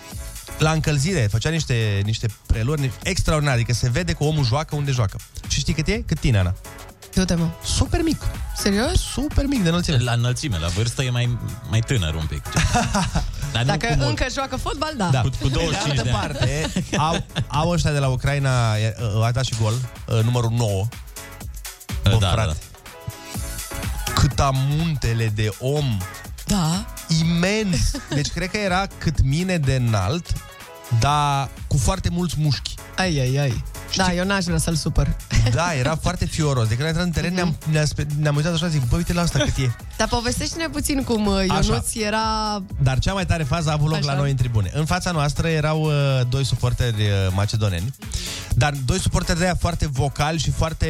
La încălzire făcea niște, niște preluri extraordinare, adică se vede că omul joacă unde joacă. Și știi cât e? Cât tine, Ana? Du-te, mă. Super mic. Serios? Super mic de înălțime. La înălțime, la vârstă e mai, mai tânăr un pic. Dar nu Dacă cu mult. încă joacă fotbal, da. Da. Cu, cu de 25 altă de ani. parte, au, au ăștia de la Ucraina, e, a dat și gol, uh, numărul 9. Bă, Da, frate. Cât muntele de om. Da. Imens. Deci cred că era cât mine de înalt, dar cu foarte mulți mușchi. Ai, ai, ai. Da, eu n-aș vrea să-l supăr. Da, era foarte fioros. De când a intrat în teren, ne-am, ne-am, spe- ne-am uitat așa, zic, bă, uite la asta cât e. Dar povestește-ne puțin cum uh, Așa. Ionuț era... Dar cea mai tare fază a avut loc Așa. la noi în tribune. În fața noastră erau uh, doi suporteri uh, macedoneni, dar doi suporteri de aia foarte vocali și foarte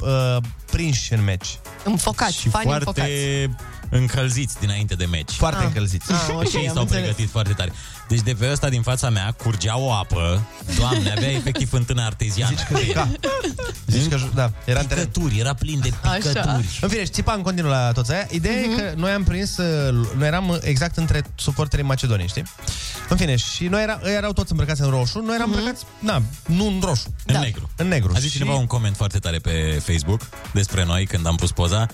uh, prinși în meci. Înfocați, Și fani înfocați. foarte încălziți dinainte de meci. Foarte încălziți. Ah, ok, și ei am s-au înțeles. pregătit foarte tare. Deci de pe ăsta din fața mea curgea o apă. Doamne, avea efectiv fântână arteziană. Zici că ca. Zici că, ju- da, era în teren. Picături, era plin de Așa. picături. În fine, și țipa în continuu la toți aia. Ideea uh-huh. e că noi am prins, uh, noi eram exact între suporterii Macedoniei, știi? În fine, și noi era, ei erau toți îmbrăcați în roșu, noi eram uh-huh. îmbrăcați, na, nu în roșu. În negru. În negru. A zis cineva un coment foarte tare pe Facebook despre noi când am pus poza.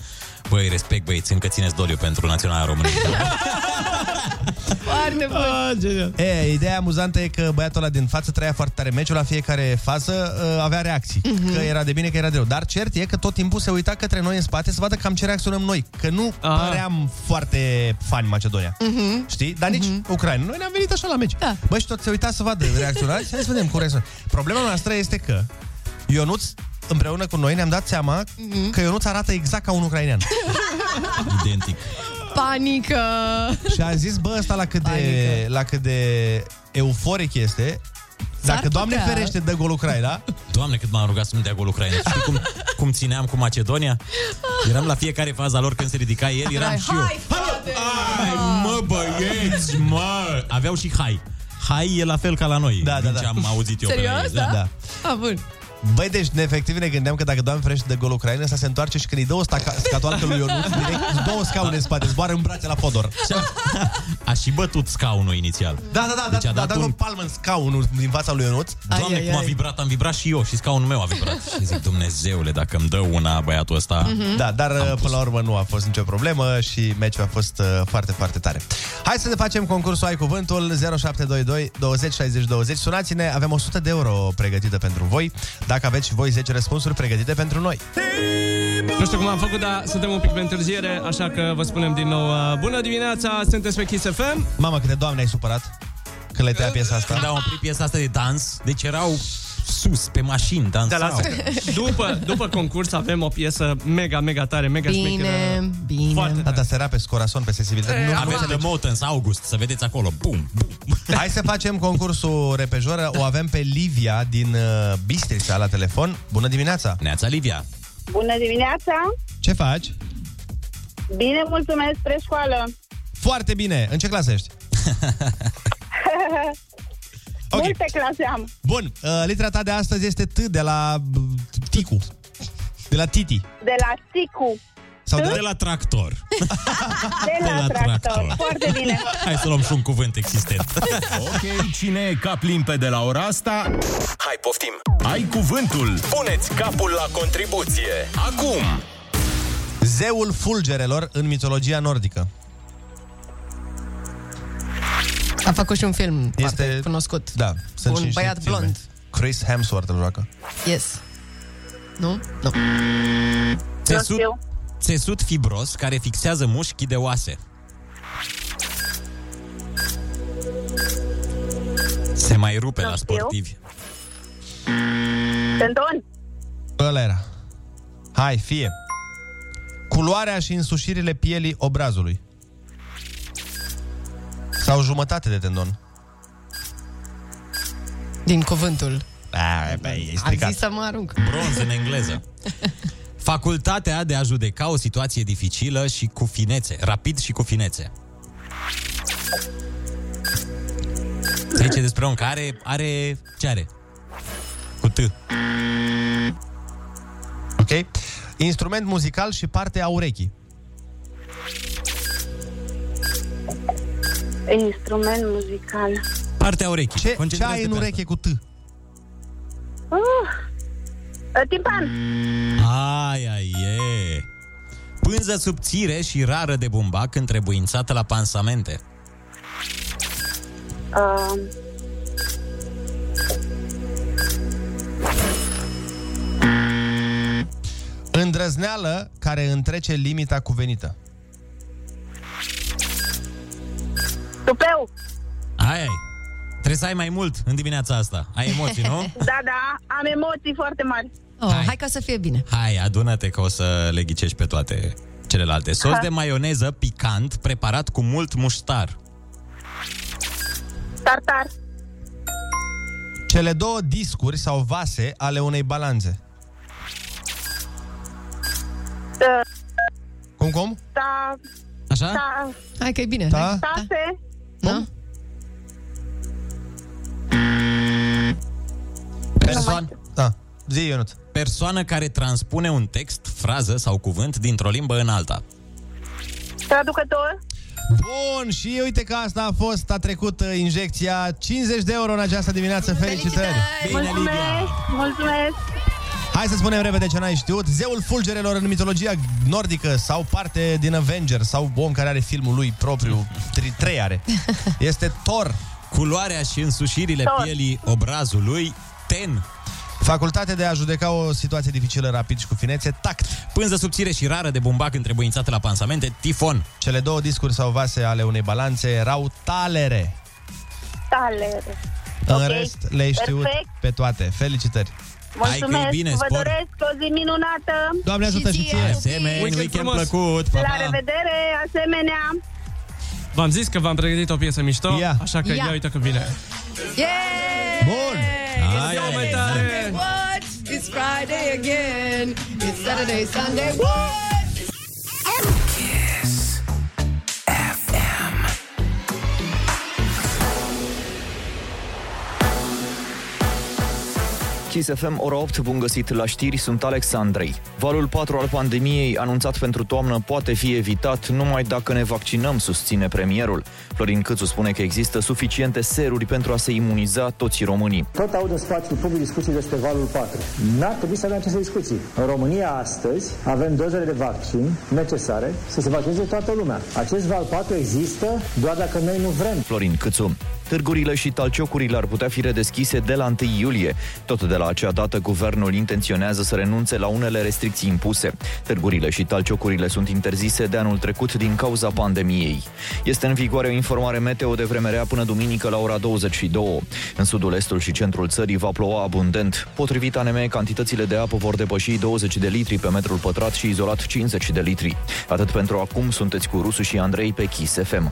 Băi, respect băieți, încă țineți doliu pentru Naționala României. Foarte bun. Ah, genial. E, ideea amuzantă e că băiatul ăla din față trăia foarte tare meciul, la fiecare fază uh, avea reacții. Mhm. Uh-huh. Că era de bine, că era de rău. Dar cert e că tot timpul se uita către noi în spate să vadă cam ce reacționăm noi. Că nu Ah. păream foarte fani Macedonia. Mhm. Știi? Dar nici Ucraina. Noi ne-am venit așa la meci. Da. Bă, și tot se uita să vadă reacționați. Hai să vedem cum reacționați. Problema noastră este că Ionuț împreună cu noi ne-am dat seama Mhm. că Ionuț arată exact ca un ucrainean. Identic. Panică! Și a zis, bă, ăsta la cât de, Panică. la cât de euforic este, S-ar dacă, Doamne putea. ferește, dă gol Ucraina, Doamne, cât m-am rugat să-mi dea gol Ucraina. Știi cum, cum țineam cu Macedonia? Eram la fiecare fază a lor când se ridica el, eram Hai, și eu. hai, frate! Hai, mă, băieți, mă! Aveau și hai. Hai e la fel ca la noi, Da, din da, ce da. am auzit eu. pe la Serios, ei. da? da. Ah, bun. Băi, deci, ne, efectiv, ne gândeam că dacă Doamne ferește de gol Ucraina, ăsta se întoarce și când îi dă o staca- scatoalcă lui Ionuț, direct două scaune în spate, zboară în brațe la Fodor. A și bătut scaunul inițial. Da, da, da, Deci da, a da, dat dat un- un palmă în scaunul din fața lui Ionuț. Doamne, Ai, ai, cum a ai. vibrat, am vibrat și eu și scaunul meu a vibrat. și zic, Dumnezeule, dacă îmi dă una băiatul ăsta... Mhm. Da, dar până la urmă nu a fost nicio problemă și meciul a fost uh, foarte, foarte tare. Hai să ne facem concursul Ai Cuvântul 0722 20 60 20. Sunați-ne, avem 100 de euro pregătită pentru voi. Dacă aveți și voi 10 răspunsuri pregătite pentru noi. Nu știu cum am făcut, dar suntem un pic pe întârziere, așa că vă spunem din nou uh, bună dimineața, sunteți pe Kiss FM. Mamă, câte doamne ai supărat când le tăia piesa asta. Când au oprit piesa asta de dans, deci erau sus, pe mașini, Da, dansau. lasă că după, după concurs avem o piesă mega, mega tare, mega Bine, șmecheră. bine. Foarte Da, dar se era pe scorason, pe sensibilitate. Nu Avem The Motens, August, să vedeți acolo. Bum, bum. Hai să facem concursul repejor. O avem pe Livia din uh, Bistrița la telefon. Bună dimineața! Neața Livia. Bună dimineața! Ce faci? Bine, mulțumesc, spre școală. Foarte bine! În ce clasă ești? Ok. Multe clase am. Bun, uh, litera ta de astăzi este T de la uh, Ticu. De la Titi. De la Ticu. Sau De la tractor. De la, la tractor. tractor. Foarte bine. Hai să luăm și un cuvânt existent. Ok, cine e cap limpede de la ora asta? Hai, poftim! Ai cuvântul. Puneți capul la contribuție! Acum! Zeul fulgerelor în mitologia nordică. A făcut și un film Este- foarte cunoscut. Da, sunt Un și niște băiat filme. blond. Chris Hemsworth îl joacă. Yes. Nu? Nu. Țesut, țesut fibros care fixează mușchii de oase. Se mai rupe Nu la știu. sportivi. Tenton. Ăla era. Hai, fie. Culoarea și însușirile pielii obrazului. Sau jumătate de tendon. Din cuvântul. A, băi, e A stricat. zis să mă arunc. Bronz în engleză. Facultatea de a judeca o situație dificilă și cu finețe, rapid și cu finețe. Se zice despre un care are... Ce are? Cu T. Ok? Instrument muzical și parte a urechii. Instrument muzical. Partea urechii. Ce, ce Concentrează-te ai în pe ureche cu T? Uh, timpan. Ai, ai, e. Pânză subțire și rară de bumbac întrebuințată la pansamente. Uh, Îndrăzneală care întrece limita cuvenită. Tupeu. Ai, ai. Trebuie să ai mai mult în dimineața asta. Ai emoții, nu? Da, da, am emoții foarte mari. Oh, hai. hai ca să fie bine. Hai, adună-te că o să le ghicești pe toate celelalte. Sos Ha. de maioneză picant preparat cu mult muștar. Tartar. Cele două discuri sau vase ale unei balanțe. Uh, Cum, cum? da, Așa? Da. Hai că e bine. Da? Hai. Șase. Da? Persoană, Da. Zi, Ionut. persoană care transpune un text, frază sau cuvânt dintr-o limbă în alta. Traducător. Bun, și uite că asta a fost, a trecut uh, injecția 50 de euro în această dimineață. Felicitări! Mulțumesc. Mulțumesc. Hai să spunem repede ce n-ai știut. Zeul fulgerelor în mitologia nordică sau parte din Avenger sau om care are filmul lui propriu, tri, trei are, este Thor. Culoarea și însușirile Tot. pielii obrazului, ten. Facultate de a judeca o situație dificilă rapid și cu finețe, tact. Pânză subțire și rară de bumbac întrebuințată la pansamente, tifon. Cele două discuri sau vase ale unei balanțe erau talere. Taler. În Ok, rest le-ai știut perfect. pe toate. Felicitări! Mulțumesc. bine, Vă spor. doresc o zi minunată. Doamne ajută și ție! Asemenea, Weekend weekend frumos. plăcut! Pa, La pa. revedere, asemenea. V-am zis că v-am pregătit o piesă mișto, Ia. așa că Ia. ia uite că vine. Yeah! Bun! Ai, ai, ai. Sunday, what? It's Friday again. It's Saturday, Sunday, what? Kiss FM, ora 8, bun găsit la știri, sunt Alexandrei. Valul 4 al pandemiei, anunțat pentru toamnă, poate fi evitat numai dacă ne vaccinăm, susține premierul. Florin Câțu spune că există suficiente seruri pentru a se imuniza toți românii. Tot aud în spațiul public discuții despre valul 4. N-ar trebui să avem aceste discuții. În România astăzi avem dozele de vaccin necesare să se vaccineze toată lumea. Acest val 4 există doar dacă noi nu vrem. Florin Câțu. Târgurile și talciocurile ar putea fi redeschise de la 1 iulie. Tot de la acea dată, guvernul intenționează să renunțe la unele restricții impuse. Târgurile și talciocurile sunt interzise de anul trecut din cauza pandemiei. Este în vigoare o informare meteo de vreme rea până duminică la ora 22. În sudul, estul și centrul țării va ploua abundent. Potrivit ANM, cantitățile de apă vor depăși 20 de litri pe metrul pătrat și izolat 50 de litri. Atât pentru acum, sunteți cu Rusu și Andrei pe Kiss FM.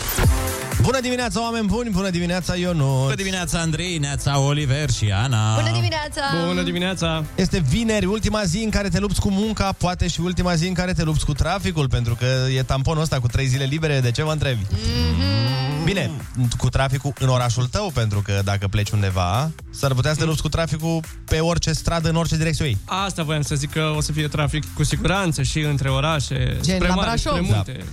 Bună dimineața, oameni buni! Bună dimineața, Ionut! Bună dimineața, Andrei, Neața, Oliver și Ana. Bună dimineața! Bună dimineața! Este vineri, ultima zi în care te lupți cu munca, poate și ultima zi în care te lupți cu traficul, pentru că e tamponul ăsta cu trei zile libere, de ce mă întrebi? Mm-hmm. Bine, cu traficul în orașul tău, pentru că dacă pleci undeva, s-ar putea să te lupți cu traficul pe orice stradă, în orice direcție o iei. Asta voiam să zic că o să fie trafic cu siguranță și între orașe, Gen spre la mari, Brașov. spre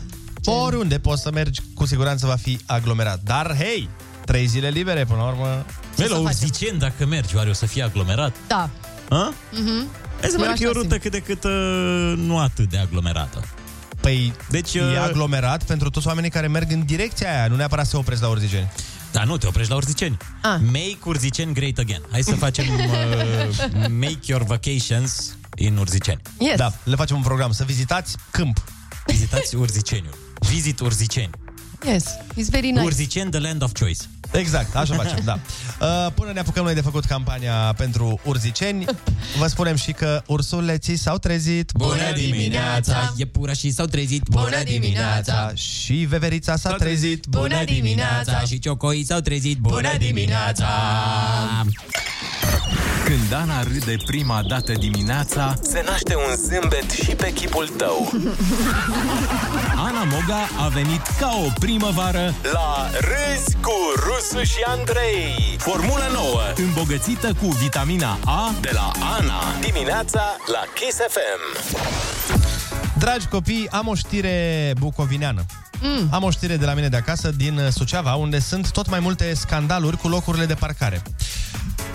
multe. Oriunde poți să mergi, cu siguranță va fi aglomerat. Dar, hei, trei zile libere, până la urmă... Bă, să la facem? Urziceni, dacă mergi, oare o să fie aglomerat? Da. Ha? Mhm. Hai să Eu merg că e o așa rută simt. cât de cât uh, nu atât de aglomerată. Păi, Deci, e uh, aglomerat pentru toți oamenii care merg în direcția aia, nu neapărat să se opresc la Urziceni. Da, nu, te oprești la Urziceni. Ah. Make Urziceni great again. Hai să facem uh, Make your vacations in Urziceni. Yes. Da, le facem un program, să vizitați câmp. Vizitați Urziceniul. Visit Urziceni. Yes. It's very nice. Urziceni, the land of choice. Exact, așa facem, da. Uh, Până ne apucăm noi de făcut campania pentru urziceni, vă spunem și că ursuleții s-au trezit. Bună dimineața! Iepurașii s-au trezit. Bună dimineața! Și veverița s-a trezit. Bună dimineața! Și ciocoii s-au trezit. Bună dimineața! Când Ana râde prima dată dimineața, se naște un zâmbet și pe chipul tău. Ana Moga a venit ca o primăvară la Râzi cu Rusu și Andrei. Formulă nouă, îmbogățită cu vitamina A de la Ana. Dimineața la Kiss FM. Dragi copii, am o știre bucovineană. Mm. Am o știre de la mine de acasă, din uh, Suceava, unde sunt tot mai multe scandaluri cu locurile de parcare.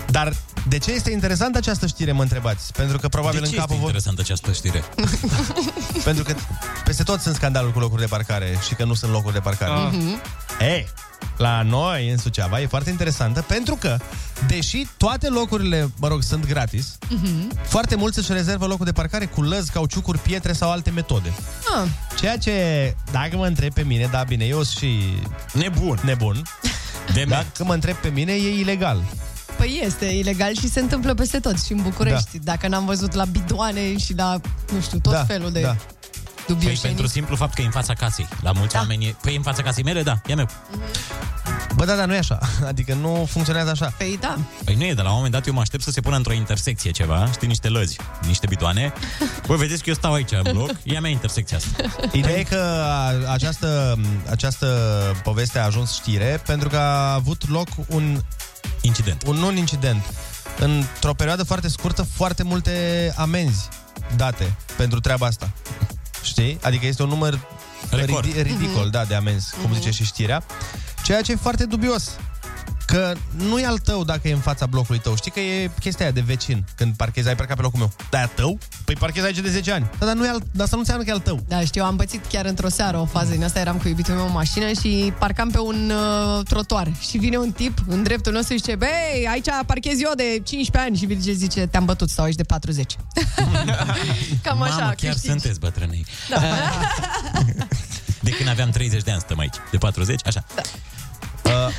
Dar de ce este interesantă această știre, mă întrebați? Pentru că probabil De ce în capul este voi... interesantă această știre? Pentru că peste tot sunt scandaluri cu locuri de parcare și că nu sunt locuri de parcare. Ah. Mhm. E, la noi în Suceava e foarte interesantă pentru că, deși toate locurile, mă rog, sunt gratis, Mhm. foarte mulți își rezervă locul de parcare cu lăzi, cauciucuri, pietre sau alte metode. Ah, Ceea ce, dacă mă întreb pe mine, da, bine, eu sunt și... Nebun. Nebun. Dacă mă întreb pe mine, e ilegal. Păi este ilegal și se întâmplă peste tot și în București. Da. Dacă n-am văzut la bidoane și la, nu știu, tot Da, felul de da. Păi dubioșenii. pentru simplu fapt că e în fața casei. La mulți da. oameni e... Păi e în fața casei mele, da, e meu. Bă, da, dar nu e așa. Adică nu funcționează așa. Păi da. Păi nu e, de la un moment dat eu mă aștept să se pună într-o intersecție ceva, știi, niște lăzi, niște bidoane. Bă, vedeți că eu stau aici în bloc, e a mea intersecția asta. Ideea e că a- această, această poveste a ajuns știre pentru că a avut loc un incident. Un un incident. Într-o perioadă foarte scurtă, foarte multe amenzi date pentru treaba asta. Știi? Adică este un număr Record. ridi- ridicol, da, de amenzi, cum zice și știrea. Ceea ce e foarte dubios. Că nu e al tău dacă e în fața blocului tău. Știi că e chestia aia de vecin. Când parchezi, ai parcat pe locul meu. Da, e al tău? Păi parchezi aici de 10 ani. Da, dar, nu e al, dar asta nu înseamnă că e al tău. Da, știu, am pățit chiar într-o seară o fază din asta, eram cu iubitul meu în mașină și parcam pe un uh, trotuar și vine un tip în dreptul nostru și zice, băi, aici parchez eu de 15 ani și zice, zice te-am bătut, stau aici de 40. Cam așa, Mamă, chiar câștigi. sunteți bătrânei. Da. De când aveam 30 de ani stăm aici. De 40, așa. Da. Uh,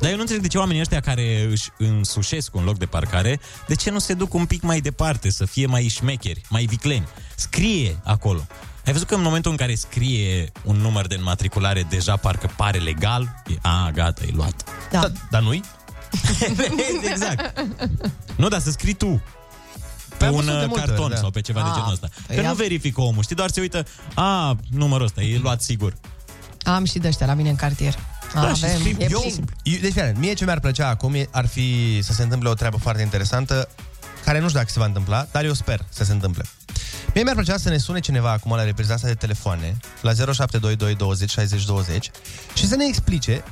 dar eu nu înțeleg de ce oamenii ăștia care își însușesc un loc de parcare, de ce nu se duc un pic mai departe, să fie mai șmecheri, mai vicleni. Scrie acolo. Ai văzut că în momentul în care scrie un număr de înmatriculare, deja parcă pare legal? E, a, gata, e luat. Da. da dar nu-i? exact. Nu, dar să scrii tu. Pe Păi am un văzut de uh, multe carton ori, da. sau pe ceva de Ah, genul ăsta. păi Că nu am- verifică omul, știi, doar se uită, a, numărul ăsta, e luat sigur. Am și de ăștia la mine în cartier. Da, și Avem, scrii, e eu, plin. eu, deci, fii, mie ce mi-ar plăcea acum e- ar fi să se întâmple o treabă foarte interesantă, care nu știu dacă se va întâmpla, dar eu sper să se întâmple. Mie mi-ar plăcea să ne sune cineva acum la repriza asta de telefoane, la 0722 20 60 20, și să ne explice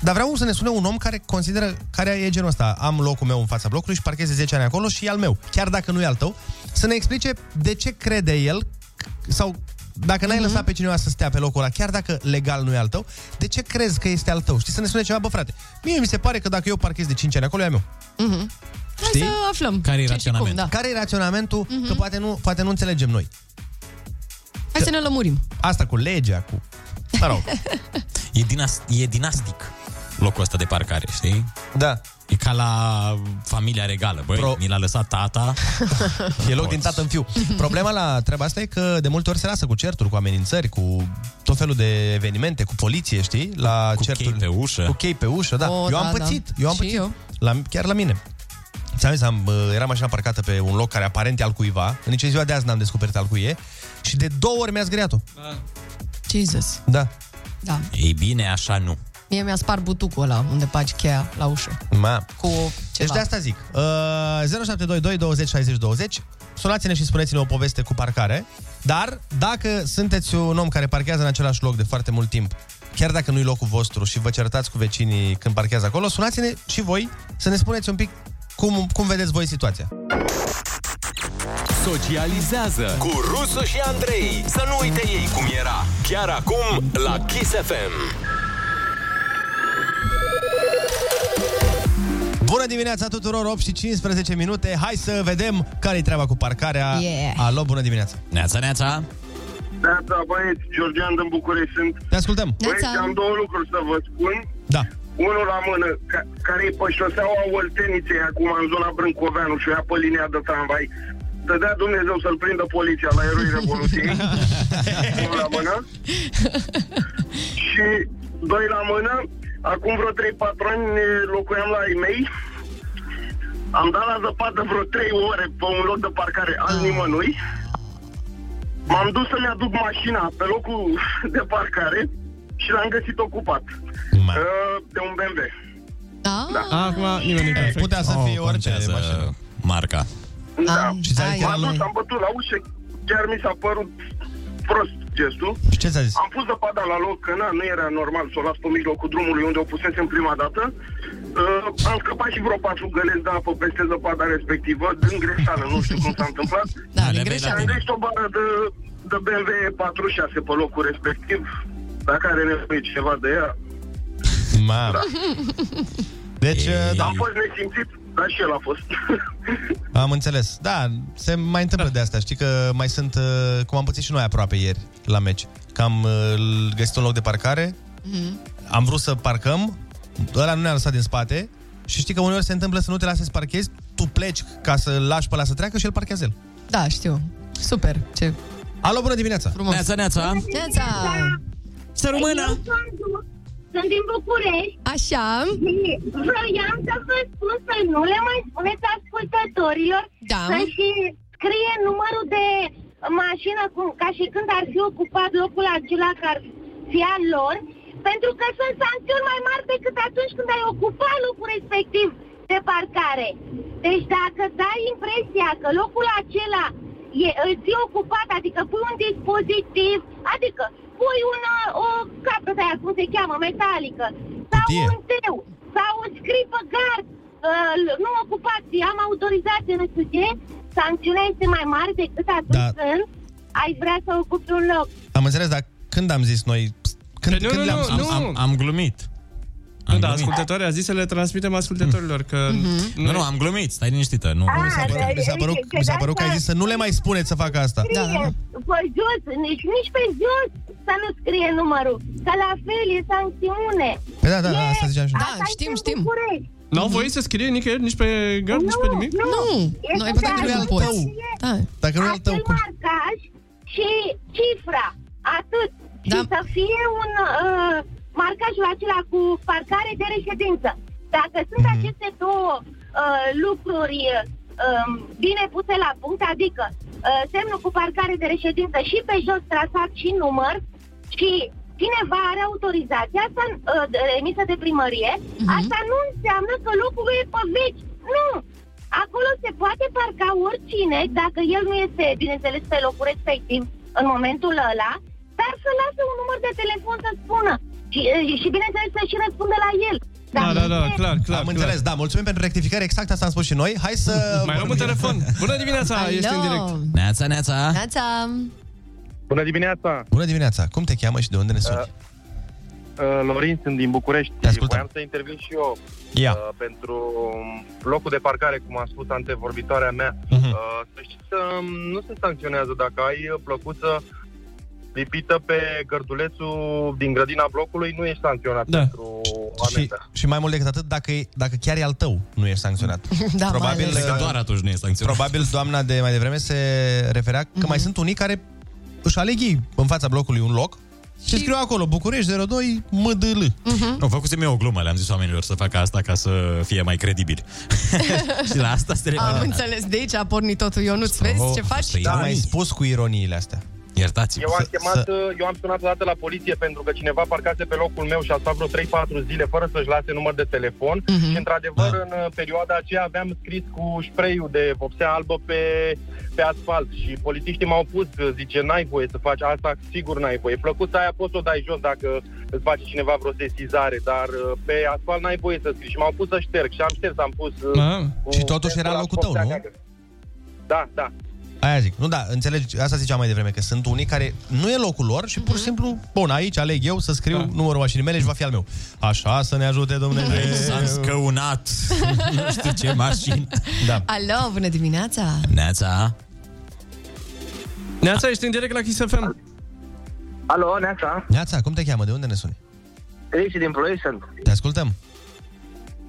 dar vreau să ne sune un om care consideră, care e genul ăsta, am locul meu în fața blocului și parchez de 10 ani acolo și e al meu, chiar dacă nu e al tău, să ne explice de ce crede el sau dacă n-ai lăsat pe cineva să stea pe locul ăla, chiar dacă legal nu e al tău, de ce crezi că este al tău? Știi, să ne spune ceva, bă frate, mie mi se pare că dacă eu parchez de 5 ani acolo, e al meu. Mhm. Hai Știi? să aflăm. Care e ce și raționament? Cum, da. Care e raționamentul? Mhm. Că poate nu, poate nu înțelegem noi. Hai să ne lămurim. Asta cu legea, cu... Mă rog. E, dinas- e dinastic locul ăsta de parcare, știi? Da. E ca la familia regală, băi, Pro... ni l-a lăsat tata. E loc din tată în fiu. Problema la treaba asta e că de multe ori se lasă cu certuri, cu amenințări, cu tot felul de evenimente, cu poliție, știi? La Cu certuri. chei pe ușă. Cu chei pe ușă, da. Oh, eu am da, da. pățit. Eu am Și pățit. eu. La, chiar la mine. Ți-am zis, am, uh, era mașina parcată pe un loc care aparent e al cuiva. În nici ziua de azi n-am descoperit al cui e. Și de două ori mi-a zgriat-o. Jesus. Da. Da. Ei bine, așa nu. Mie mi-a spart butucul ăla unde bagi cheia la ușă. Ma. Cu ceva. Deci de asta zic. Uh, 0722 20 60 20. Sunați-ne și spuneți-ne o poveste cu parcare. Dar dacă sunteți un om care parchează în același loc de foarte mult timp, chiar dacă nu-i locul vostru și vă certați cu vecinii când parchează acolo, sunați-ne și voi să ne spuneți un pic cum, cum vedeți voi situația. Socializează cu Rusu și Andrei. Să nu uite ei cum era. Chiar acum la Kiss FM. Bună dimineața tuturor, 8 și 15 minute. Hai să vedem care-i treaba cu parcarea. Yeah. Alo, bună dimineața. Neața, neața. Neața, băieți, Georgian din București sunt. Te ascultăm. Băieți, am două lucruri să vă spun. Da. Unul la mână, ca, care e pe șoseaua Olteniței, acum în zona Brâncoveanu și o ia pe linia de tramvai. Să dea Dumnezeu să-l prindă poliția la eroii Revoluției. Unul la mână. Și doi la mână, acum vreo 3-4 ani ne locuiam la ei mei. Am dat la zăpadă vreo 3 ore pe un loc de parcare al nimănui. M-am dus să-mi aduc mașina pe locul de parcare și l-am găsit ocupat. Uh, de un BMW. Da? Da. Acum nimeni nu e perfect. Putea să fie orice contează mașină. marca. Da. Și ți-a zis că M-am era dus, lui? am bătut la ușă, chiar mi s-a părut prost gestul. Și ce ți-a zis? Am pus zăpada la loc, că na, nu era normal să o las pe mijlocul drumului unde o pusesem prima dată. Uh, am scăpat și vreo patru găleți de apă peste zăpada respectivă, din greșeală, nu știu cum s-a întâmplat. Da, le din aveai la greșeală. Am tine. găsit o bară de, de BMW 46 pe locul respectiv, dacă are nevoie cineva de ea. Mamă. Deci, da. Am fost nesimțit, dar și el a fost. Am înțeles. Da, se mai întâmplă de asta. Știi că mai sunt, uh, cum am pățit și noi aproape ieri la meci, că am uh, găsit un loc de parcare, Mhm. am vrut să parcăm, ăla nu ne-a lăsat din spate și știi că uneori se întâmplă să nu te lase să parchezi, tu pleci ca să lași pe ăla să treacă și el parchează el. Da, știu. Super. Ce Alo, bună dimineața! frumos. Neața, neața. Neața. Să rămână! Eu sunt, sunt din București. Așa. Și Vroiam să vă spun să nu le mai spuneți ascultătorilor Da. să și scrie numărul de mașină cum, ca și când ar fi ocupat locul acela care ar fi al lor, pentru că sunt sancțiuni mai mari decât atunci când ai ocupat locul respectiv de parcare. Deci dacă dai impresia că locul acela e, îl ții ocupat, adică pui un dispozitiv, adică pui una, o capă de aia, cum se cheamă, metalică, sau Cutie. un teu, sau scrii pe gard, uh, nu ocupați, am autorizație, nu știu ce, sancțiunea este mai mare decât atunci Da. când ai vrea să ocupi un loc. Am înțeles, dar când am zis noi... Când, Păi nu, când nu, le-am nu, spus? nu. Am, am glumit. Nu, Am da, glumit. ascultătorii a zis să le transmitem ascultătorilor că... Nu, nu, am glumit. Stai liniștită. Nu. Mi s-a părut, mi s-a părut, mi s-a părut că ai zis să nu le mai spuneți să facă asta. Scrie Da, da. pe jos, nici, nici pe jos să nu scrie numărul, că la fel e sancțiune. Păi da, da, E- asta ziceam și noi. Da, asta știm, este în știm. București. N-au voie să scrie nicăieri, nici pe gard, nici pe nimic? Nu, Nu, este noi pe pentru că nu e al acel poți. Da. Dacă nu e al tău, acel cum? marcaj și cifra, atât. Da. Și să fie un uh, marcajul acela cu parcare de reședință. Dacă sunt Mhm. aceste două uh, lucruri uh, bine puse la punct, adică uh, semnul cu parcare de reședință și pe jos trasat și număr și cineva are autorizația asta uh, de- emisă de primărie, Mhm. asta nu înseamnă că locul e pe veci. Nu! Acolo se poate parca oricine, dacă el nu este, bineînțeles, pe locul respectiv în momentul ăla, dar să lase un număr de telefon să spună. Și, și bineînțeles, să și răspundă la el. Da, Dacă da, da, este- clar, clar. Am înțeles, da, mulțumim pentru rectificare, exact asta am spus și noi. Hai să... Mai luăm un telefon. Bună dimineața, ești în direct. Neața, neața. Neața. Bună dimineața! Bună dimineața, cum te cheamă și de unde ne suni? Uh, Uh, Florin, sunt din București. Te ascultăm. Voiam să intervin și eu Ia. uh, pentru locul de parcare, cum a spus antevorbitoarea mea. Mhm. Uh, să știți că um, nu se sancționează dacă ai uh, plăcuță lipită pe gărdulețul din grădina blocului, nu ești sancționat Da. pentru Și, amendă. și mai mult decât atât, dacă, e, dacă chiar e al tău, nu ești sancționat. Da, mai Probabil, ales. Cred că doar atunci nu e sancționat. probabil doamna de mai devreme se referea că mai sunt unii care își aleg ei în fața blocului un loc și, Și- scriu acolo București 02 MDL. Nu, făcusem eu o glumă, le-am zis oamenilor să facă asta ca să fie mai credibili. și la asta se Am referă. înțeles, de aici a pornit totul. Ionuț, vezi Oh, ce faci? asta e Da, ironii. mai spus cu ironiile astea. Iertați-mă. Eu am, Să- chemat, să- eu am sunat odată la poliție pentru că cineva parcase pe locul meu și a stat vreo 3-4 zile fără să-și lase număr de telefon Mhm. și într-adevăr Da. în uh, perioada aceea aveam scris cu spray-ul de vopsea albă pe, pe asfalt și polițiștii m-au pus, uh, zice, n-ai voie să faci asta, sigur n-ai voie. Plăcuța aia poți să o dai jos dacă îți face cineva vreo sesizare, dar uh, pe asfalt n-ai voie să scrii și m-au pus să șterg și am șters, am pus... uh, Ah. cu Și totuși era la locul tău, vopsea nu? neagră. Da, da. Aia zic. Nu, da, înțelegi, asta ziceam mai devreme, că sunt unii care nu e locul lor și pur și simplu, bun, aici aleg eu să scriu Da. numărul mașinii mele și va fi al meu. Așa să ne ajute Dumnezeu. S-a scăunat nu știu ce mașină. Da. Alo, bună dimineața. Neața. Neața, ești în direct la Kiss FM. Alo, Neața, Neața, cum te cheamă? De unde ne suni? Cristi din Ploiești sunt. Te ascultăm.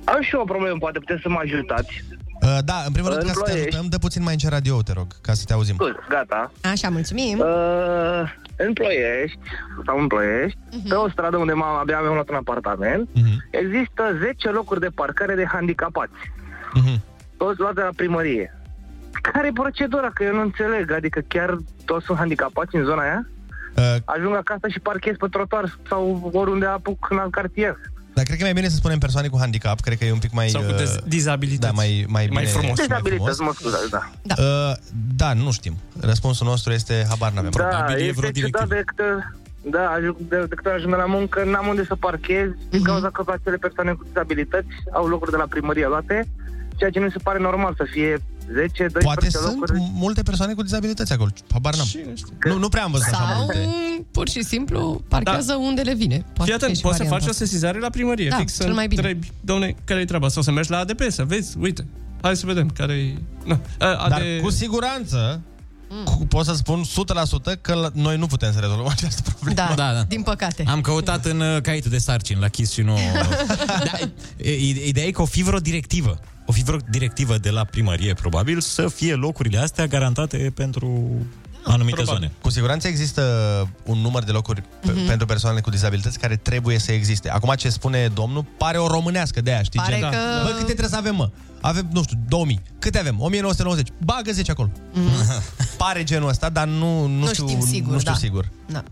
Am și eu o problemă, poate puteți să mă ajutați. Uh, da, în primul rând, În ca să te Ploiești. ajutăm, dă puțin mai încet radio, te rog, ca să te auzim. Bun, gata. Așa, mulțumim. Uh, în Ploiești, sau în Ploiești, pe o stradă unde m-am, abia mi-am luat un apartament, Mhm. există 10 locuri de parcare de handicapați. Mhm. Toți luați de la primărie. Care e procedura? Că eu nu înțeleg. Adică chiar toți sunt handicapați în zona aia? Uh, Ajung acasă și parchez pe trotuar sau oriunde apuc în alt cartier. Dar cred că e mai bine să spunem persoane cu handicap, cred că e un pic mai... Sau cu uh, dez- dizabilități. Da, mai, mai, Mai bine, frumos. mai Dizabilități, mă scuzați, da. Uh, da, nu știm. Răspunsul nostru este habar n-avem. Da, Probabil e vreo este ciudat directivă. de câte, da, ajung, de, de câte ori ajung la muncă, n-am unde să parchez, din cauza că acele persoane cu dizabilități au locuri de la primărie luate, ceea ce nu mi se pare normal să fie 10-12 Poate locuri. sunt multe persoane cu dizabilități acolo. Habar n-am. Nu, nu prea am văzut așa Sau multe. pur și simplu parchează unde le vine. Poate Fii atent, fi și poți să faci varianta o sesizare la primărie. Da, fix cel să mai bine. întrebi, domne, care e treaba? Sau să mergi la ADP, să vezi, uite, hai să vedem care e... Na. A, Dar AD... cu siguranță cu, pot să spun 100% că la- noi nu putem să rezolvăm această problemă. Da, Da, da. din păcate. Am căutat în uh, caietul de sarcini la Kiss și nu... da, e- ideea e că o fi vreo directivă. O fi vreo directivă de la primărie, probabil, să fie locurile astea garantate pentru anumite zone. Cu siguranță există un număr de locuri pe, Mhm. pentru persoanele cu dizabilități care trebuie să existe. Acum ce spune domnul pare o românească de aia, știi? Pare gen? că- Bă, câte trebuie să avem, mă? Avem, nu știu, 2000. Câte avem? 1990. Bagă 10 acolo. Pare genul ăsta, dar nu, nu, Mhm. Nu știu, știm sigur, nu știu da. sigur. Da.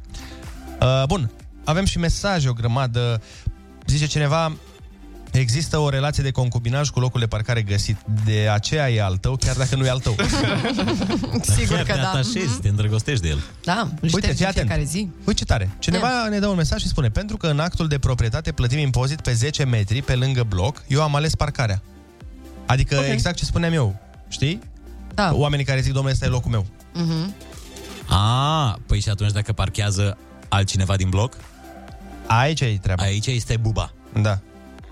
Uh, bun, avem și mesaje, o grămadă. Zice cineva, există o relație de concubinaj cu locul de parcare găsit. De aceea e al tău, chiar dacă nu e al tău. Sigur Chiar că te da. atașezi, te îndrăgostești de el. Da, îl Uite, ștergi fii în atent. fiecare zi. Uite ce tare. Cineva ne dă un mesaj și spune Pentru că în actul de proprietate plătim impozit pe 10 metri pe lângă bloc, eu am ales parcarea. Adică Ok. okay. exact ce spuneam eu. Știi? Da. Oamenii care zic, domnule, ăsta e locul meu. Mhm. A, păi și atunci dacă parchează altcineva din bloc? Aici e treaba. Aici este buba. Da.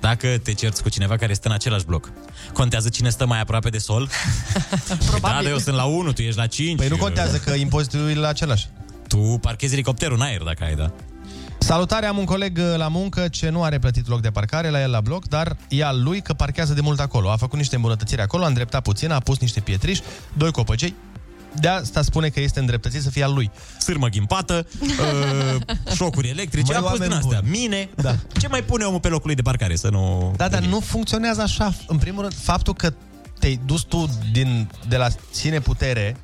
Dacă te cerți cu cineva care stă în același bloc, contează cine stă mai aproape de sol? Probabil. Da, dar eu sunt la 1, tu ești la 5. Păi nu contează că impozitul e la același. Tu parchezi elicopterul în aer dacă ai, da? Salutare, am un coleg uh, la muncă ce nu are plătit loc de parcare la el la bloc, dar e al lui că parchează de mult acolo. A făcut niște îmbunătățiri acolo, a îndreptat puțin, a pus niște pietriși, doi copăcei. De asta spune că este îndreptățit să fie al lui. Sârmă ghimpată, uh, șocuri electrice, Măi, a pus din oameni astea. buni. Mine, Da. ce mai pune omul pe locul lui de parcare să nu... Da, dar nu funcționează așa. În primul rând, faptul că te-ai dus tu din, de la sine putere,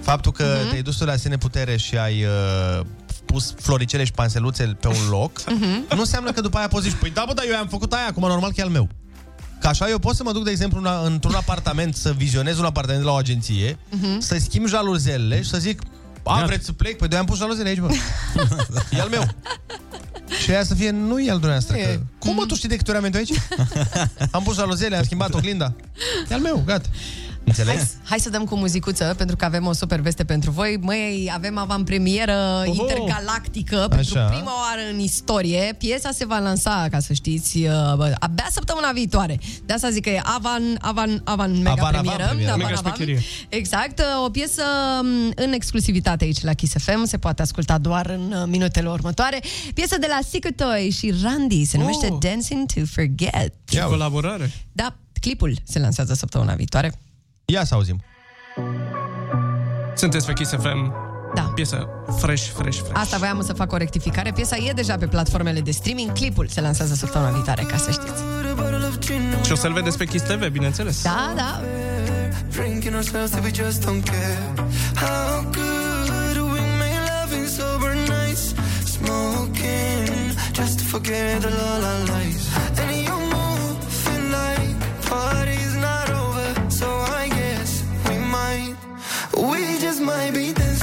faptul că Mhm. te-ai dus tu de la sine putere și ai uh, pus floricele și panseluțe pe un loc, Mhm. nu înseamnă că după aia poți zici, păi da, bă, dar eu am făcut aia, acum normal că e al meu. Că așa eu pot să mă duc, de exemplu, una, într-un apartament, să vizionez un apartament de la o agenție, Mhm. să schimb jaluzelele și să zic, a, Gata. vreți să plec? Păi de am pus jaluzele aici, bă. e al meu. Și aia să fie, nu e al dumneavoastră. Că... Cum mă, tu știi de câte ori am venit eu aici? am pus jaluzele, am schimbat oglinda. E al meu, gata. Înțelegi? Hai, hai să dăm cu muzicuță, pentru că avem o super veste pentru voi. Măi, avem avantpremieră Oho! intergalactică Așa. pentru prima oară în istorie. Piesa se va lansa, ca să știți, uh, bă, abia săptămâna viitoare. De asta zic că e avan, avan, avan mega Avan, avan premieră. premieră. Mega șmecherie. Exact, uh, o piesă um, în exclusivitate aici la Kiss FM, se poate asculta doar în uh, minutele următoare. Piesă de la Secret Toy și Randy, se numește Oh. Dancing to Forget. Ce colaborare. Da, clipul se lansează săptămâna viitoare. Ia să auzim. Sunteți pe Kiss FM. Da. Piesă fresh, fresh, fresh. Asta voiam să fac o rectificare. Piesa e deja pe platformele de streaming. Clipul se lansează săptămâna viitoare, ca să știți. Și o să-l vedeți pe Kiss TV, bineînțeles. Da, da. Drinking ourselves till we just don't care. How good we make loving sober nights, smoking just to forget all our lies. And you're moving like party's we just might be dancing,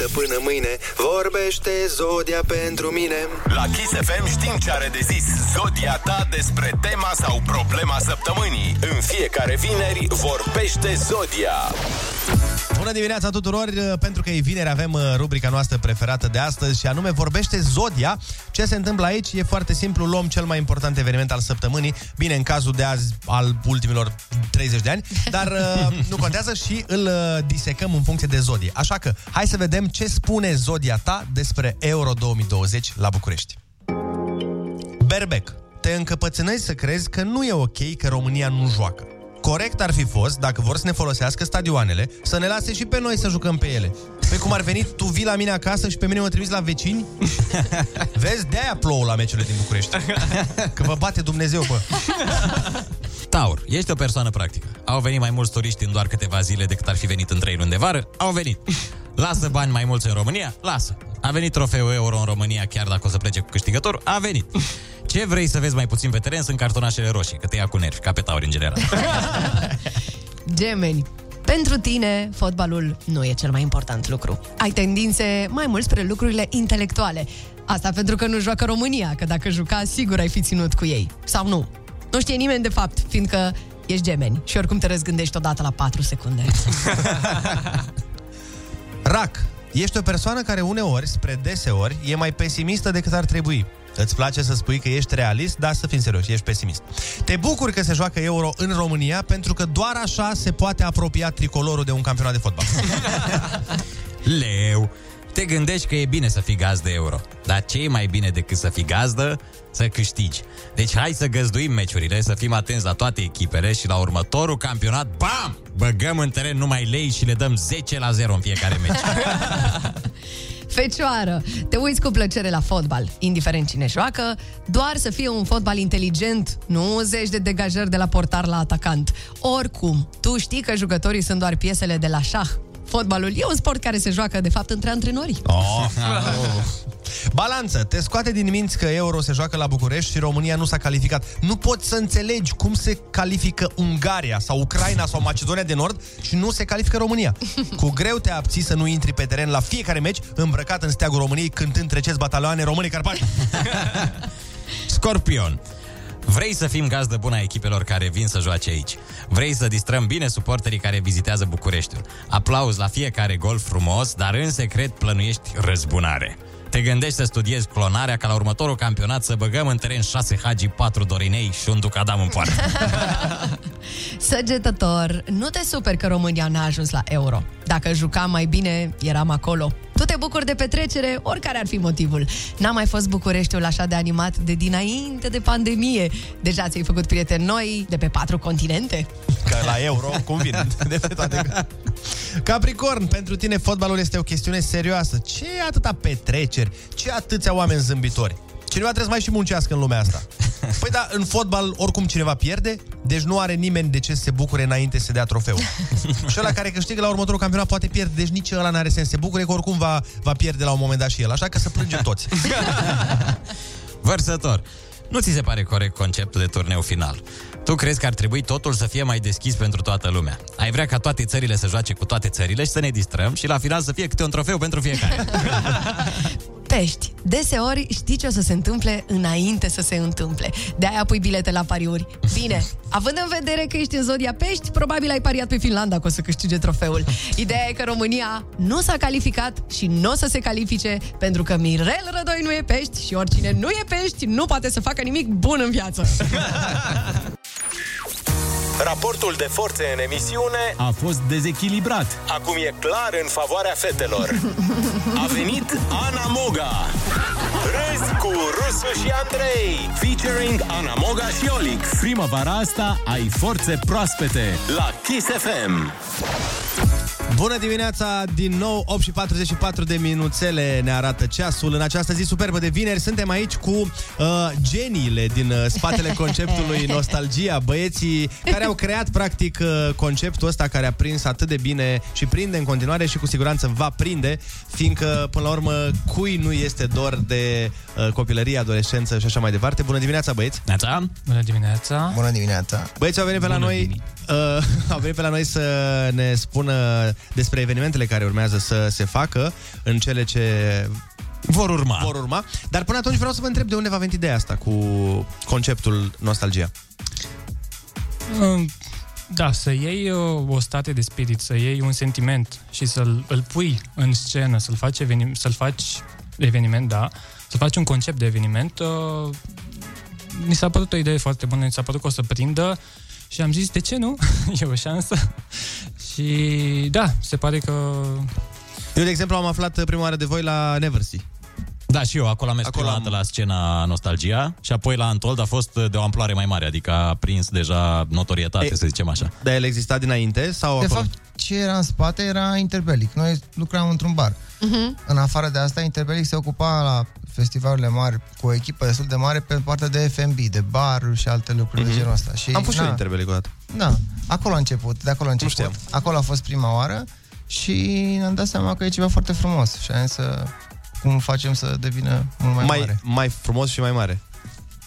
acum, uită până mâine. Vorbește Zodia pentru mine. La Kiss FM știm ce are de zis Zodia ta despre tema sau problema săptămânii. În fiecare vineri vorbește Zodia. Bună dimineața tuturor! Pentru că e vineri avem uh, rubrica noastră preferată de astăzi și anume vorbește Zodia. Ce se întâmplă aici? E foarte simplu, luăm cel mai important eveniment al săptămânii, bine, în cazul de azi al ultimilor 30 de ani, dar uh, nu contează și îl uh, disecăm în funcție de Zodie. Așa că hai să vedem ce spune Zodia ta despre Euro 2020 la București. Berbec, te încăpățânezi să crezi că nu e ok că România nu joacă. Corect ar fi fost, dacă vor să ne folosească stadioanele, să ne lase și pe noi să jucăm pe ele. Păi cum ar veni, tu vii la mine acasă și pe mine mă trimiți la vecini? Vezi, de-aia plouă la meciurile din București. Că vă bate Dumnezeu, bă. Taur, ești o persoană practică. Au venit mai mulți turiști în doar câteva zile decât ar fi venit în trei luni de vară? Au venit. Lasă bani mai mulți în România? Lasă. A venit trofeul euro în România chiar dacă o să plece cu câștigător? A venit. Ce vrei să vezi mai puțin pe teren sunt cartonașele roșii, că te ia cu nervi, ca pe tauri în general. Gemeni. Pentru tine, fotbalul nu e cel mai important lucru. Ai tendințe mai mult spre lucrurile intelectuale. Asta pentru că nu joacă România, că dacă juca, sigur ai fi ținut cu ei. Sau nu. Nu știe nimeni de fapt, fiindcă ești gemeni și oricum te răzgândești odată la 4 secunde. Rac, ești o persoană care uneori, spre deseori, e mai pesimistă decât ar trebui. Îți place să spui că ești realist, dar să fim serios, ești pesimist. Te bucuri că se joacă euro în România pentru că doar așa se poate apropia tricolorul de un campionat de fotbal. Leu, te gândești că e bine să fii gazdă euro, dar ce e mai bine decât să fii gazdă? Să câștigi. Deci hai să găzduim meciurile, să fim atenți la toate echipele și la următorul campionat, bam! Băgăm în teren numai lei și le dăm 10 la 0 în fiecare meci. Fecioară, te uiți cu plăcere la fotbal, indiferent cine joacă, doar să fie un fotbal inteligent, nu zeci de degajări de la portar la atacant. Oricum, tu știi că jucătorii sunt doar piesele de la șah. Fotbalul e un sport care se joacă, de fapt, între antrenori. Oh. Balanță, te scoate din minți că Euro se joacă la București și România nu s-a calificat. Nu poți să înțelegi cum se califică Ungaria sau Ucraina sau Macedonia de Nord și nu se califică România. Cu greu te abții să nu intri pe teren la fiecare meci îmbrăcat în steagul României cântând treceți batalioane române Carpați. Scorpion. Vrei să fim gazdă bună a echipelor care vin să joace aici. Vrei să distrăm bine suporterii care vizitează Bucureștiul. Aplauz la fiecare gol frumos, dar în secret plănuiești răzbunare. Te gândești să studiezi clonarea ca la următorul campionat să băgăm în teren 6 hagi, 4 dorinei și un ducadam în poartă. Săgetător, nu te super că România n-a ajuns la euro. Dacă jucam mai bine, eram acolo. Tu te bucuri de petrecere, oricare ar fi motivul. N-a mai fost Bucureștiul așa de animat de dinainte de pandemie. Deja ți-ai făcut prieteni noi de pe patru continente? Că la euro, cum vine? De pe toate. Capricorn, pentru tine fotbalul este o chestiune serioasă. Ce e atâta petreceri? Ce atâția oameni zâmbitori? Cineva trebuie să mai și muncească în lumea asta. Păi da, în fotbal oricum cineva pierde, deci nu are nimeni de ce să se bucure înainte să dea trofeu. și ăla care câștigă la următorul campionat poate pierde, deci nici ăla n-are sens să se bucure, că oricum va, va pierde la un moment dat și el. Așa că să plângem toți. Vărsător. Nu ți se pare corect conceptul de turneu final? Tu crezi că ar trebui totul să fie mai deschis pentru toată lumea. Ai vrea ca toate țările să joace cu toate țările și să ne distrăm și la final să fie câte un trofeu pentru fiecare. Pești. Deseori știi ce o să se întâmple înainte să se întâmple. De aia pui bilete la pariuri. Bine, având în vedere că ești în zodia pești, probabil ai pariat pe Finlanda că o să câștige trofeul. Ideea e că România nu s-a calificat și nu o să se califice pentru că Mirel Rădoi nu e pești și oricine nu e pești nu poate să facă nimic bun în viață. Raportul de forțe în emisiune A fost dezechilibrat. acum e clar în favoarea fetelor. A venit Ana Moga. Râzi cu Rusu și Andrei. Featuring Ana Moga și Olix. Primăvara asta ai forțe proaspete. La Kiss FM. Bună dimineața, din nou 8 și 44 de minuțele ne arată ceasul. În această zi superbă de vineri suntem aici cu uh, geniile din uh, spatele conceptului Nostalgia, băieții care au creat practic uh, conceptul ăsta care a prins atât de bine și prinde în continuare și cu siguranță va prinde, fiindcă până la urmă cui nu este dor de uh, copilărie, adolescență și așa mai departe. Bună dimineața, băieți! Neața! Bună dimineața! Bună dimineața! Băieții au venit pe la noi uh, au venit pe la noi să ne spună despre evenimentele care urmează să se facă în cele ce vor urma. Vor urma. Dar până atunci vreau să vă întreb de unde va venit ideea asta cu conceptul nostalgia. Um, Da, să iei uh, o stare de spirit, să iei un sentiment și să-l îl pui în scenă, să-l faci, eveni- să-l faci eveniment, da, să faci un concept de eveniment, uh, mi s-a părut o idee foarte bună, mi s-a părut că o să prindă și am zis, de ce nu? e o șansă. Și da, se pare că... Eu, de exemplu, am aflat prima oară de voi la Neversea. Da, și eu acolo am mers acolo am... la scena Nostalgia și apoi la Antold a fost de o amploare mai mare, adică a prins deja notorietate, E- să zicem așa. Dar el exista dinainte sau De acolo? fapt, ce era în spate era Interbelic. Noi lucram într-un bar. Uh-huh. În afară de asta, Interbelic se ocupa la festivalurile mari cu o echipă destul de mare pe partea de F&B, de bar și alte lucruri de Mhm. genul ăsta. Și, Am fost și eu na, Interbelic o dată. Da, acolo a început, de acolo a început. Acolo a fost prima oară și ne-am dat seama că e ceva foarte frumos și am zis să cum facem să devină mult mai, mai, mare. mai frumos și mai mare.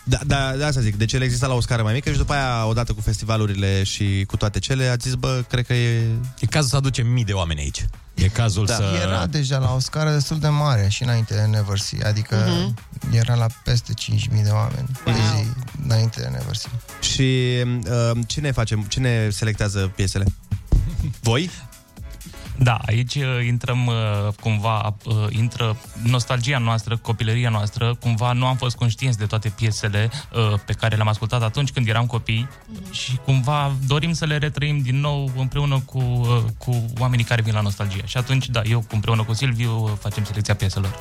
Da, da, de asta zic, deci el exista la o scară mai mică și după aia, odată cu festivalurile și cu toate cele, a zis, bă, cred că e... E cazul să aducem mii de oameni aici. E cazul Da. să... Era deja la o scară destul de mare și înainte de Neversea, adică Mhm. era la peste 5.000 de oameni pe zi înainte de Neversea. Și uh, cine face, cine selectează piesele? Voi? Da, aici uh, intrăm uh, cumva, uh, intră nostalgia noastră, copilăria noastră, cumva nu am fost conștienți de toate piesele uh, pe care le-am ascultat atunci când eram copii și cumva dorim să le retrăim din nou împreună cu, uh, cu oamenii care vin la nostalgia. Și atunci, da, eu împreună cu Silviu uh, facem selecția pieselor.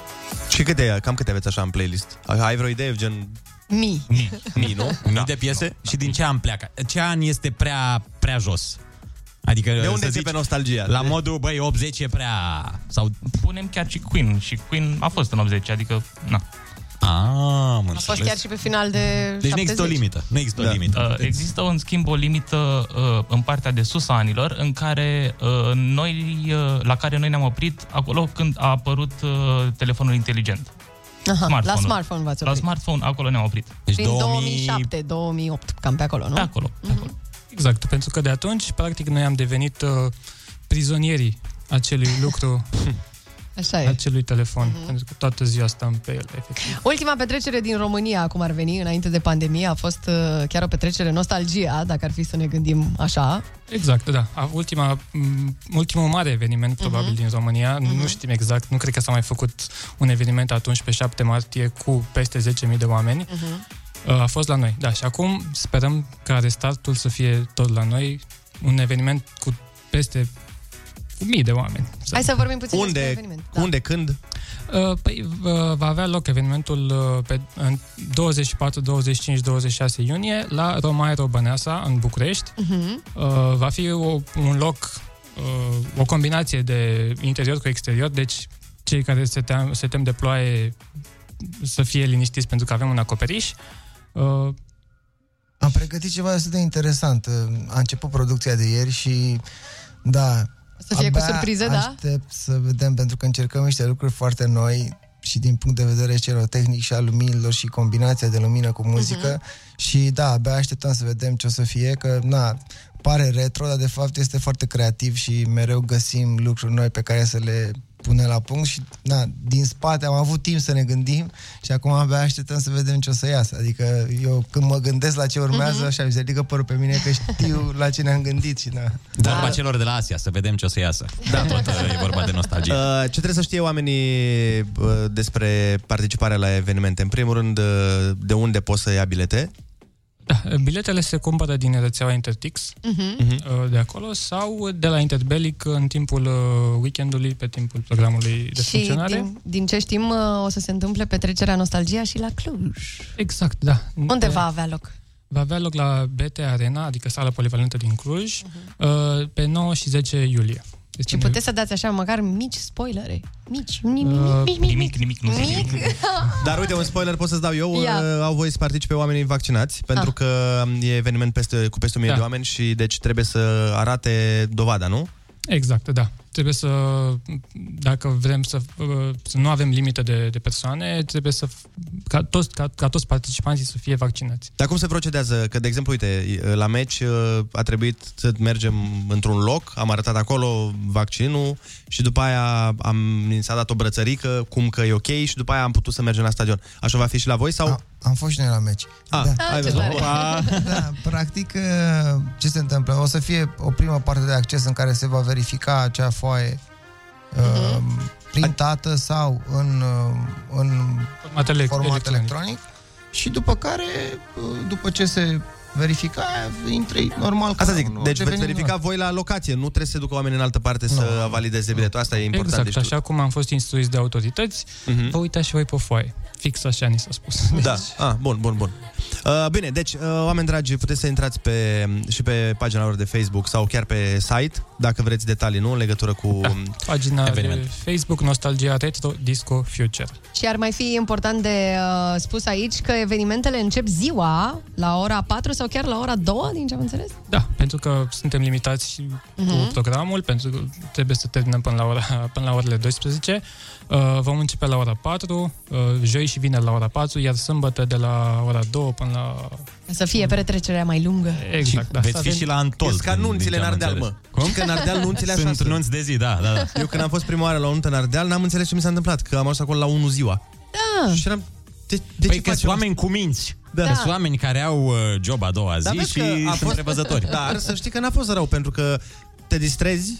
Și câte, cam câte aveți așa în playlist? Ai vreo idee, gen... Mii. Mii. Mii, nu? Mii de piese? Și din ce an pleacă? Ce an este prea, prea jos? Adică, De să unde zici, începe nostalgia? La modul, băi, 80 e prea... Sau... Punem chiar și Queen și Queen a fost în 80, adică, na. Ah, am A fost chiar și pe final de Deci 70. Nu există o limită. Uh, există, în schimb, o limită uh, în partea de sus a anilor, în care uh, noi, uh, la care noi ne-am oprit acolo când a apărut uh, telefonul inteligent. Aha, la Smartphone-ul. smartphone v-ați La oprit. smartphone, acolo ne-am oprit. Deci Prin 2007, 2008, cam pe acolo, nu? Pe acolo. Exact, pentru că de atunci, practic, noi am devenit uh, prizonierii acelui lucru, Așa e. acelui telefon, mm-hmm. pentru că toată ziua stăm pe el, efectiv. Ultima petrecere din România, cum ar veni, înainte de pandemie, a fost uh, chiar o petrecere nostalgia, dacă ar fi să ne gândim așa. Exact, da. A- Ultima, m, ultimul mare eveniment, probabil, din România, nu știm exact, nu cred că s-a mai făcut un eveniment atunci, pe 7 martie, cu peste 10.000 de oameni. Uh, A fost la noi, da. Și acum sperăm ca restartul să fie tot la noi, un eveniment cu peste cu mii de oameni. Hai să vorbim puțin despre Unde, eveniment. unde, când? Uh, Păi uh, va avea loc evenimentul uh, pe în 24, 25, 26 iunie la Romaero Băneasa, în București. Mhm. Uh, Va fi o, un loc, uh, o combinație de interior cu exterior, deci cei care se tem, se tem de ploaie să fie liniștiți pentru că avem un acoperiș. Uh, Am pregătit ceva destul de interesant. A început producția de ieri și da, Să fie cu abia surprize, da? aștept să vedem, pentru că încercăm niște lucruri foarte noi și din punct de vedere celotehnic și al luminilor și combinația de lumină cu muzică Mhm. și da, abia așteptăm să vedem ce o să fie, că na, pare retro, dar de fapt este foarte creativ și mereu găsim lucruri noi pe care să le punem la punct și na, din spate am avut timp să ne gândim și acum abia așteptăm să vedem ce o să iasă. Adică eu când mă gândesc la ce urmează, Mhm. așa mi se ridică părul pe mine că știu la ce ne-am gândit și na. Vorba celor de la Asia, să vedem ce o să iasă. Da, tot uh, e vorba de nostalgie. Uh, ce trebuie să știe oamenii uh, despre participarea la evenimente? În primul rând, uh, de unde poți să ia bilete? Da, biletele se cumpără din rețeaua Intertix, Mhm. uh, de acolo, sau de la Interbelic în timpul uh, weekendului, pe timpul programului de Și funcționare. din, din ce știm, uh, o să se întâmple petrecerea nostalgia și la Cluj. Exact, da. Unde va avea loc? Va avea loc la BT Arena, adică sala polivalentă din Cluj, uh-huh. pe 9 și 10 iulie. Și puteți să dați așa măcar mici spoilere. Mici, nimic, Uh, mic, mic, mic, nimic, nu mic. Dar uite, un spoiler pot să-ți dau eu. Ia. Uh, Au voie să participe oamenii vaccinați, pentru Ah. că e eveniment peste, cu peste 1000 Da. de oameni și deci trebuie să arate dovada, nu? Exact, da. Trebuie să, dacă vrem să, uh, să nu avem limite de, de persoane, trebuie să, ca toți, ca, ca toți participanții să fie vaccinați. Dar cum se procedează? Că, de exemplu, uite, la meci uh, a trebuit să mergem într-un loc, am arătat acolo vaccinul și după aia am, mi s-a dat o brățărică, cum că e ok și după aia am putut să mergem la stadion. Așa va fi și la voi? sau? Am fost și noi la meci. Ah, da. ai văzut? Opa! da, practic, uh, ce se întâmplă? O să fie o primă parte de acces în care se va verifica acea foaie uh, printată sau în, uh, în Format elec- format electronic. electronic și după care, uh, după ce se verifica, intri normal. ca Asta zic, un deci orice veți eveniment. verifica voi la locație, nu trebuie să se ducă oamenii în altă parte să valideze biletul. Asta e important exact, de știut. așa cum am fost instruiți de autorități, Mhm. vă uitați și voi pe foaie. Fix așa ni s-a spus. Da, ah, bun, bun, bun. Uh, bine, deci, uh, oameni dragi, puteți să intrați pe, și pe pagina lor de Facebook sau chiar pe site, dacă vreți detalii, nu, în legătură cu da. Pagina eveniment. de Facebook Nostalgia Retro Disco Future. Și ar mai fi important de uh, spus aici că evenimentele încep ziua la ora 4 sau chiar la ora 2, din ce am înțeles? Da, pentru că suntem limitați Mhm. cu programul, pentru că trebuie să terminăm până la, ora, până la orele 12. Uh, vom începe la ora 4, uh, joi și vineri la ora 4, iar sâmbătă de la ora 2 până la... Să fie petrecerea mai lungă. Exact, da. Veți Să fi avem- și la Antol. Sunt ca când- nunțile din ce în am Ardeal, înțeles. mă. Știi că în Ardeal nunțile așa Sunt sunt. nunți de zi, da, da, da. Eu când am fost prima oară la o nuntă în Ardeal, n-am înțeles ce mi s-a întâmplat, că am ajuns acolo la 1 ziua. Da. Și eram... De, de păi ce că facem sunt oameni cu minți. Da. Da. Sunt oameni care au uh, job a doua zi Dar vezi și că a sunt fost- prevăzători. Dar să știi că n-a fost rău, pentru că te distrezi,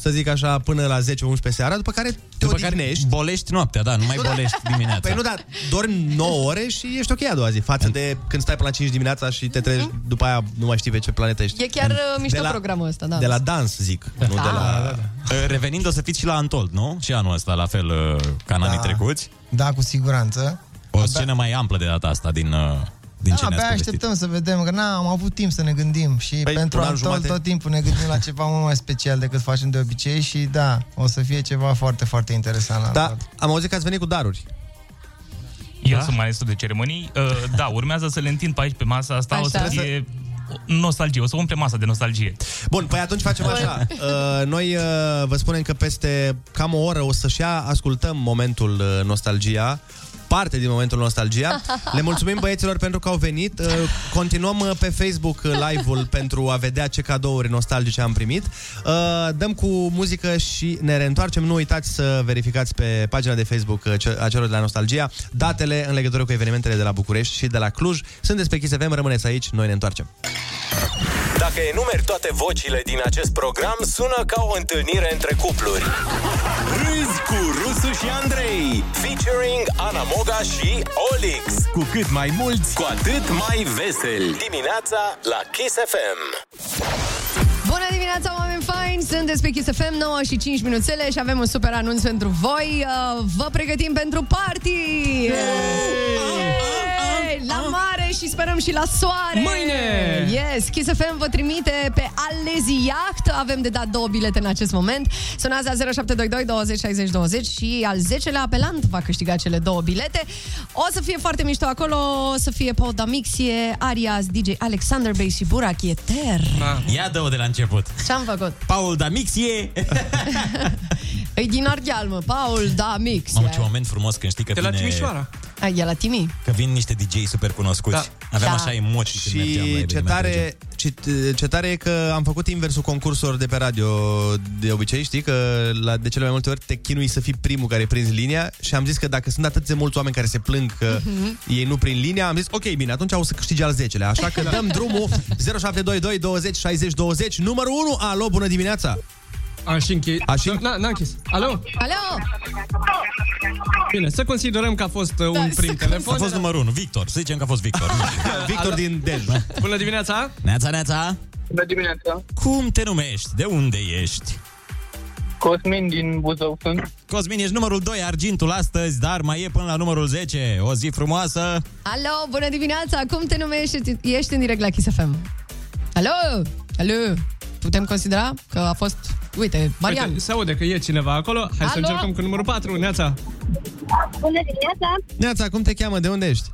să zic așa, până la 10-11 seara, după care te După odihnești. care bolești noaptea, da, nu mai Nu, da. bolești dimineața. Păi nu, dar dormi 9 ore și ești ok a doua zi, față de când stai până la 5 dimineața și te trezi, după aia nu mai știi pe ce planetă ești. E chiar uh, mișto De la- programul ăsta, da. De la dans, zic, nu de la... Uh, Revenind, o să fiți și la Antold, nu? Și anul ăsta, la fel uh, ca în Da. anii trecuți. Da, cu siguranță. O scenă mai amplă de data asta din, uh, din ce da, ne-ați abia povestit. așteptăm să vedem, că n-am avut timp să ne gândim și Păi, păi, pentru un an Antol jumate. tot timpul ne gândim la ceva mult mai special decât facem de obicei și da, o să fie ceva foarte, foarte interesant la Da, Antol. am auzit că ați venit cu daruri. Eu da? sunt maestru de ceremonii. Uh, da, urmează să le întind pe aici pe masa asta. Așa. O să fie nostalgie. O să umple masa de nostalgie. Bun, păi atunci facem așa. Uh, noi uh, vă spunem că peste cam o oră o să-și ia, ascultăm momentul uh, nostalgia parte din momentul nostalgia. Le mulțumim băieților pentru că au venit. Uh, Continuăm uh, pe Facebook uh, live-ul pentru a vedea ce cadouri nostalgice am primit. Uh, Dăm cu muzică și ne reîntoarcem. Nu uitați să verificați pe pagina de Facebook uh, ce- a celor de la Nostalgia datele în legătură cu evenimentele de la București și de la Cluj. Sunteți pe Kiss FM, rămâneți aici, noi ne întoarcem. Dacă enumeri toate vocile din acest program, sună ca o întâlnire între cupluri. Râzi cu Rusu și Andrei, featuring Ana Moga și Olix. Cu cât mai mulți, Cu atât mai veseli. Dimineața la Kiss FM. Bună dimineața, oameni faini! Sunteți pe Kiss FM, 9 și 5 minuțele și avem un super anunț pentru voi. Uh, Vă pregătim pentru party! Yay! La mare și sperăm și la soare! Mâine! Yes! Kiss FM vă trimite pe Alezi Yacht. Avem de dat două bilete în acest moment. Sunați la 0722 20 60 20 și al 10-lea apelant va câștiga cele două bilete. O să fie foarte mișto acolo, o să fie Paul Damixie, Arias, DJ Alexander Bay și Burak Eter. Ia dă-o de la început. Ce-am făcut? Paul Damixie! E din Ardeal, mă, Paul Damix. Mamă, ce moment frumos când știi că De la vine... Timișoara. Ai, e la Timi? Că vin niște DJ super cunoscuți. Da. Aveam Da. așa emoții când mergeam la Și ce evenimente de tare, ce, ce tare e că am făcut inversul concursurilor de pe radio de obicei, știi că la, de cele mai multe ori te chinui să fii primul care prinzi linia și am zis că dacă sunt atât de mulți oameni care se plâng că Mhm. ei nu prind linia, am zis ok, bine, atunci o să câștige al 10-lea. Așa că dăm drumul 0722 20 60 20, numărul 1. Alo, bună dimineața! Am și închis. A și- Na, n-am închis. Alo? Alo! Bine, să considerăm că a fost uh, Da, un să prim telefon. A fost numărul 1, Victor. Să zicem că a fost Victor. Victor din Dej. Bună dimineața! Neața, neața! Bună dimineața! Cum te numești? De unde ești? Cosmin din Buzău sunt. Cosmin, ești numărul 2, argintul astăzi, dar mai e până la numărul 10. O zi frumoasă! Alo, bună dimineața! Cum te numești? Ești în direct la Kiss FM. Alo! Alo! Putem considera că a fost Uite, Marian. Uite, se aude că e cineva acolo. Hai să Alo? încercăm cu numărul 4. Neața. Bună dimineața! Neața, cum te cheamă? De unde ești?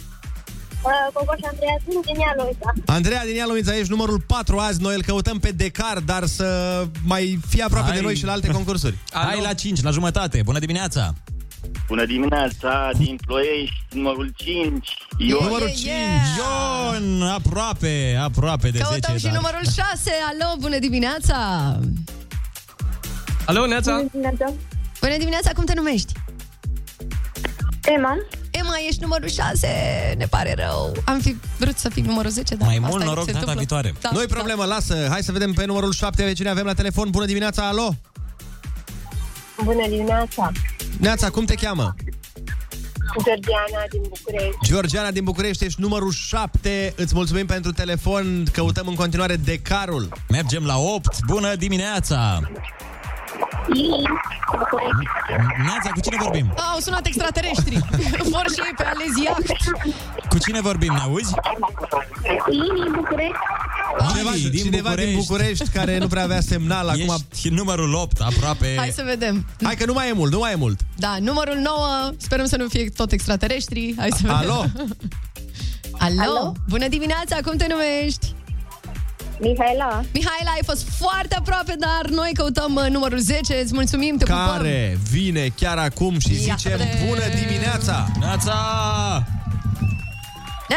Uh, Cocoș Andreea, sunt din Ialoița. Andreea din Ialomița, ești numărul 4 azi. Noi îl căutăm pe Decar, dar să mai fie aproape Hai. de noi și la alte concursuri. Hai la 5, la jumătate. Bună dimineața! Bună dimineața, din Ploiești, numărul 5, Ion. Numărul 5, Ion! Aproape, aproape de Căutăm 10, și dar... numărul 6. Alo, bună dimineața! Alo, Neața? Bună dimineața! Bună dimineața, cum te numești? Emma. Emma, ești numărul 6. Ne pare rău. Am fi vrut să fii numărul 10, dar Mai asta mult e, noroc se data întâmplă. viitoare. Da, Nu-i problemă, lasă. Hai să vedem pe numărul 7 pe cine avem la telefon. Bună dimineața, alo! Bună dimineața! Neața, cum te cheamă? Georgiana din București. Georgiana din București, ești numărul 7. Îți mulțumim pentru telefon. Căutăm în continuare Decarul. Mergem la 8. Bună dimineața! Neața, cu cine vorbim? Au sunat extraterestri. Vor și ei pe aleziac. Cu cine vorbim, ne auzi? Lini, București. Cineva, din cineva București. din București care nu prea avea semnal acum. Ești numărul 8, aproape. Hai să vedem. Hai că nu mai e mult, nu mai e mult. Da, numărul 9. Sperăm să nu fie tot extraterestri. Hai să vedem. Alo? Alo? Alo? Bună dimineața, cum te numești? Mihaela. Mihaela, ai fost foarte aproape, dar noi căutăm uh, numărul 10. Îți mulțumim, te pupăm. Care vine chiar acum și zicem Iată-le. bună dimineața! Neața!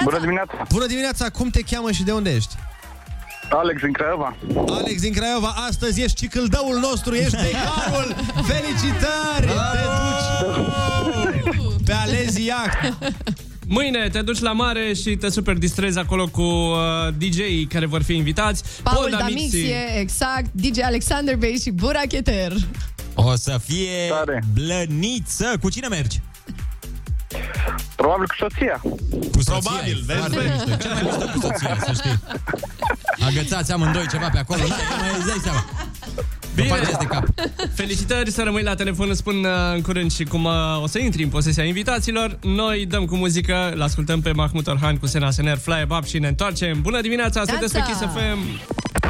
Bună dimineața! Bună dimineața! Cum te cheamă și de unde ești? Alex din Craiova. Alex din Craiova, astăzi ești cicâldăul nostru, ești decarul! Felicitări! Te duci pe Aleziac! Mâine te duci la mare și te super distrezi acolo cu uh, DJ-ii care vor fi invitați. Paul Polda Damixie, exact, DJ Alexander Bey și Buracheter. O să fie blăniță. Cu cine mergi? Probabil cu soția. Cu Probabil, soția, e foarte mișto. Cel mai mișto cu soția, să știi. Agățați amândoi ceva pe acolo, n-ai, mai îți dai seama. Bine. Vă faceți de cap. Felicitări să rămâi la telefon, îți spun uh, în curând și cum uh, o să intri în posesia invitaților. Noi dăm cu muzică, l ascultăm pe Mahmut Orhan cu Sena Sener, Fly Up și ne întoarcem. Bună dimineața, sunteți pe Kiss FM!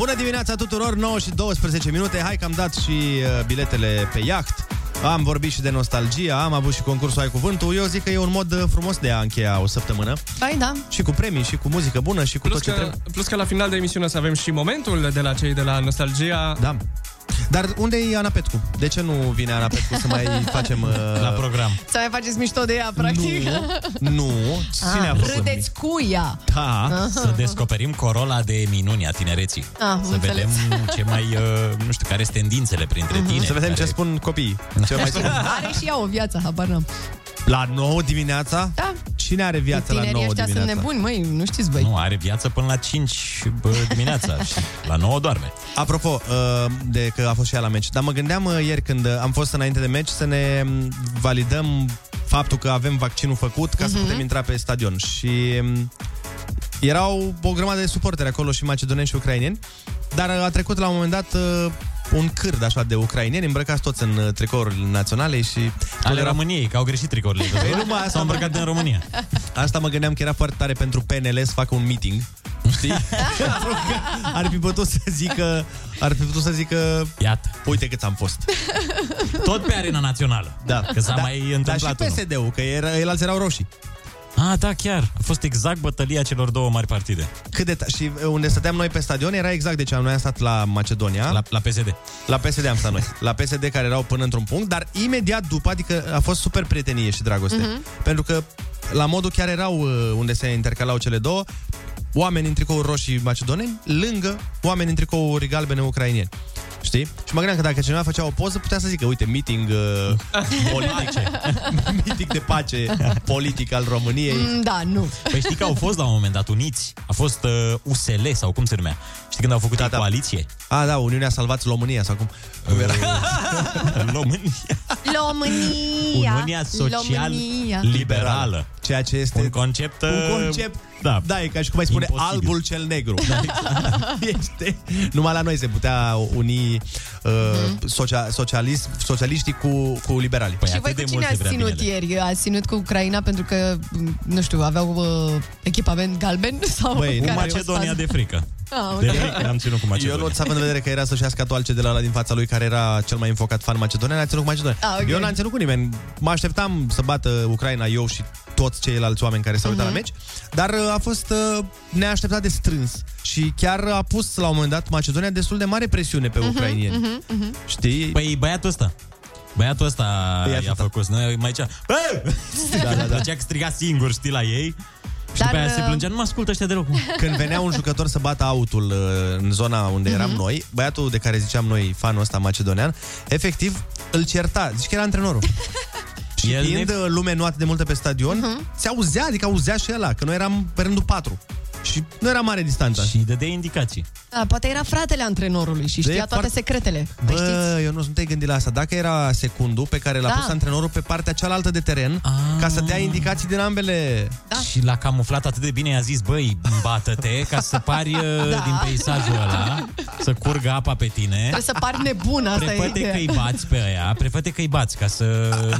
Bună dimineața tuturor, 9 și 12 minute. Hai că am dat și uh, biletele pe iaht. Am vorbit și de nostalgie, am avut și concursul Ai Cuvântul. Eu zic că e un mod uh, frumos de a încheia o săptămână. Păi da. Și cu premii, și cu muzică bună, și cu Plus tot ce că, trebuie. plus că la final de emisiune o să avem și momentul de la cei de la Nostalgia. Da. Dar unde e Ana Petcu? De ce nu vine Ana Petcu să mai facem... Uh... La program. Să mai faceți mișto de ea, practic. Nu, cine a Ah, făcut? Râdeți cu ea. Da. Să descoperim Corola de minuni a tinereții. Ah, să înțeles. vedem ce mai, uh, nu știu, care sunt tendințele printre Mhm. tine. Să vedem care... ce spun copiii. Ce mai spun. Are și ea o viață, habar n-am. La 9 dimineața? Da. Cine are viață la Tinerii 9 ăștia dimineața? sunt nebuni, măi, nu știți, băi. Nu, are viață până la 5 bă, dimineața și la 9 doarme. Apropo, uh, de că a fost și ea la meci, dar mă gândeam uh, ieri când uh, am fost înainte de meci să ne um, validăm faptul că avem vaccinul făcut ca să Mhm. putem intra pe stadion. Și um, erau o grămadă de suporteri acolo și macedoneni și ucraineni, dar uh, a trecut la un moment dat uh, un cârd așa de ucraineni îmbrăcați toți în uh, tricouri naționale și... Ale României, că au greșit tricourile. Păi numai asta S-au îmbrăcat în România. Asta mă gândeam că era foarte tare pentru PNL să facă un meeting. Știi? ar fi putut să zică Ar fi putut să zică Iată Uite cât am fost Tot pe arena națională. Da. Că s-a Da, mai Dar întâmplat și PSD-ul, că era, el alții erau roșii Ah, da, chiar. A fost exact bătălia celor două mari partide. Cât de ta- și uh, unde stăteam noi pe stadion era exact de ce noi am stat la Macedonia. La, la PSD. La PSD am stat noi. La PSD care erau până într-un punct, dar imediat după, adică a fost super prietenie și dragoste. Mhm. Pentru că la modul chiar erau uh, unde se intercalau cele două, oameni în tricouri roșii macedoneni, lângă oameni în tricouri galbene ucrainieni. Știi? Și mă gândeam că dacă cineva făcea o poză, putea să zică, uite, meeting uh, politic, meeting de pace politic al României. Mm, Da, nu. Păi știi că au fost la un moment dat uniți. A fost uh, USL sau cum se numea. Știi Știi când au făcut da, ei coaliție? A, da, Uniunea Salvați România sau cum, cum era? România. România. Uniunea Social România. Liberală. Ceea ce este... Un concept... Un uh, concept, Da. da, e ca și cum ai spune Imposibil. albul cel negru. este. Numai la noi se putea uni uh, socia- socialist, socialiștii cu, cu liberali. Păi și voi cu cine ați ținut ieri? Ați ținut cu Ucraina pentru că, nu știu, aveau uh, echipament galben? Sau Băi, care cu a fost Macedonia faza? de frică. Ah, ok. De frică am ținut cu Macedonia. Eu nu ți având în vedere că era să-și ia scatoalce de la ăla din fața lui care era cel mai înfocat fan macedonian, a ținut cu Macedonia. Ah, ok. Eu n-am ținut cu nimeni. Mă așteptam să bată Ucraina eu și toți ceilalți oameni care s-au uitat Mhm. la meci, dar uh, a fost uh, neașteptat de strâns și chiar a pus la un moment dat Macedonia destul de mare presiune pe ucrainieni. Mhm, mhm. Știi? Păi băiatul ăsta. Băiatul ăsta i-a făcut. Noi mai zicea, bă! Da, da, da. Plăcea că striga singur, știi, la ei. Și Dar, după aia se uh, plângea, nu mă ascultă ăștia deloc. Când venea un jucător să bată autul uh, în zona unde eram Mhm. noi, băiatul de care ziceam noi, fanul ăsta macedonian, efectiv îl certa. Zici că era antrenorul. Și El fiind ne- uh, lume nu atât de multă pe stadion, Mhm. se auzea, adică auzea și ăla, că noi eram pe rândul 4. Și nu era mare distanța. Și dădea indicații. Da, poate era fratele antrenorului și știa e toate foarte- secretele. Păi știți? Bă, eu nu sunt te gândit la asta. Dacă era secundul pe care l-a Da. pus antrenorul pe partea cealaltă de teren, ca să dea indicații din ambele... Da. Și l-a camuflat atât de bine, i-a zis, băi, bată-te ca să pari uh, Da. din peisajul ăla, să curgă apa pe tine. Trebuie să pari nebun, asta e Prefăte ideea. că îi bați pe aia, prefăte că îi bați, ca să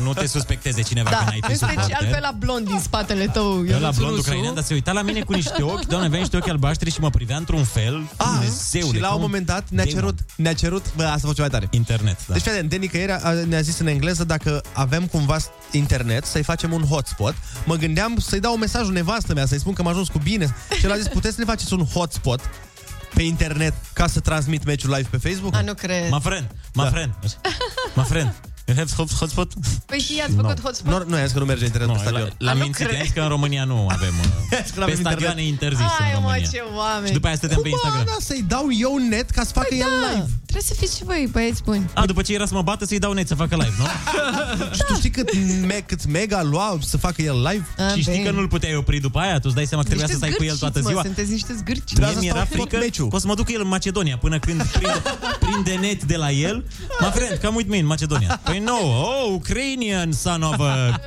nu te suspecteze cineva Da, că n-ai fi în special suporter. pe la blond din spatele tău. Eu la Ionuț blond Rusu. ucrainean, dar se uita la mine cu niște ochi, doamne, avea niște ochi albaștri și mă privea într-un fel. Dumnezeule, și la ca un moment dat ne-a demon. cerut, ne-a cerut, bă, asta face mai tare. Internet, da. Deci, fii de nicăieri a- ne-a zis în engleză dacă avem cumva internet, să-i facem un hotspot. Mă gândeam să-i dau un mesaj nevastă mea, să-i spun că am ajuns cu bine. Și el a zis, puteți să ne faceți un hotspot pe internet ca să transmit meciul live pe Facebook? A, nu cred. My friend, my friend, my friend. You have hot- hotspot? Păi și i-ați făcut hotspot? Nu, nu, i că nu merge internet Nu, pe stadion. l-am nu mințit, cred. i-am zis că în România nu avem. uh, că nu Pe avem stadioane internet. interzis în Ai, mă, România. ce oameni. Și după aia stăteam pe Cum, Instagram. da, să-i dau eu net ca să facă Păi el da, live. trebuie să fiți și voi băieți buni. A, după ce era să mă bată, să-i dau net să facă live, nu? Și tu știi cât, me, cât mega lua să facă el live? A, și știi bine. că nu-l puteai opri după aia? Tu îți dai seama că trebuia să Niște stai cu el toată zgârciți, ziua? Mă, sunteți niște zgârci. Trebuia Mie să mi-era stau tot frică meciul. că o să mă duc el în Macedonia până când prind, prinde net de la el. My friend, come with me in Macedonia. Păi no, oh, Ukrainian son of a...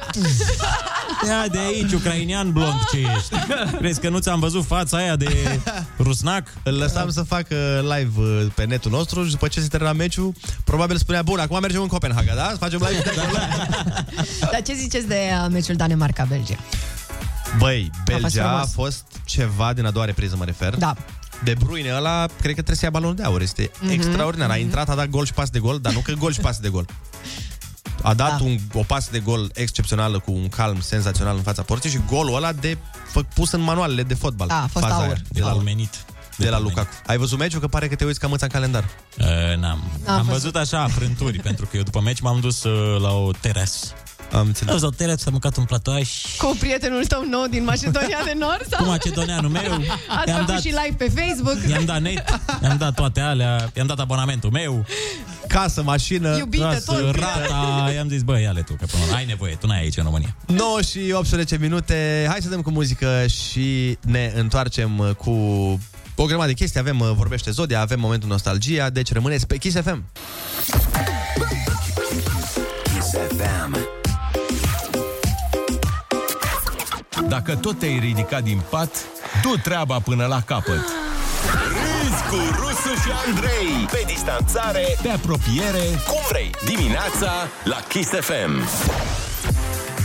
Ia de aici, ucrainian blond ce ești. Crezi că nu ți-am văzut fața aia de rusnac? Îl lăsam să facă live uh, pe netul nostru și după ce se termina meciul, probabil spunea, bun, acum mergem în Copenhaga, da? Să facem live. Dar ce ziceți de uh, meciul Danemarca-Belgia? Băi, A fost Belgia a frumos. fost ceva din a doua repriză, mă refer. Da. De Bruyne ăla, cred că trebuie să ia balonul de aur. Este Mhm, extraordinar. A intrat, a dat gol și pas de gol, dar nu că gol și pas de gol. A dat Da. un, o pas de gol excepțională cu un calm senzațional în fața porții și golul ăla de fă, pus în manualele de fotbal. Da, a fost Faza aur. aia, de la, Almenit. de la Lukaku. Ai văzut meciul? Că pare că te uiți ca mâța în calendar. Uh, n-am. N-am Am văzut. văzut așa frânturi, pentru că eu după meci m-am dus uh, la o terasă. Am înțeles. Am dus la o terasă, am mâncat un platoaș Cu prietenul tău nou din Macedonia de Nord? Sau? cu macedoneanul meu. Ați I-am făcut dat, și live pe Facebook? i-am dat net, i-am dat toate alea, i-am dat abonamentul meu, Casă, mașină, Iubite, casă, tot. rata, i-am zis, bă, ia-le tu, că până la urmă ai nevoie, tu n-ai aici în România. 9 și 18 minute. Hai să dăm cu muzică și ne întoarcem uh, cu o grămadă de chestii. Avem uh, Vorbește Zodia, avem momentul nostalgia, deci rămâneți pe Kiss FM. Kiss FM. Dacă tot te-ai ridicat din pat, du treaba până la capăt. Râzi cu Rusu și Andrei Pe distanțare, Pe apropiere, cum vrei Dimineața la Kiss FM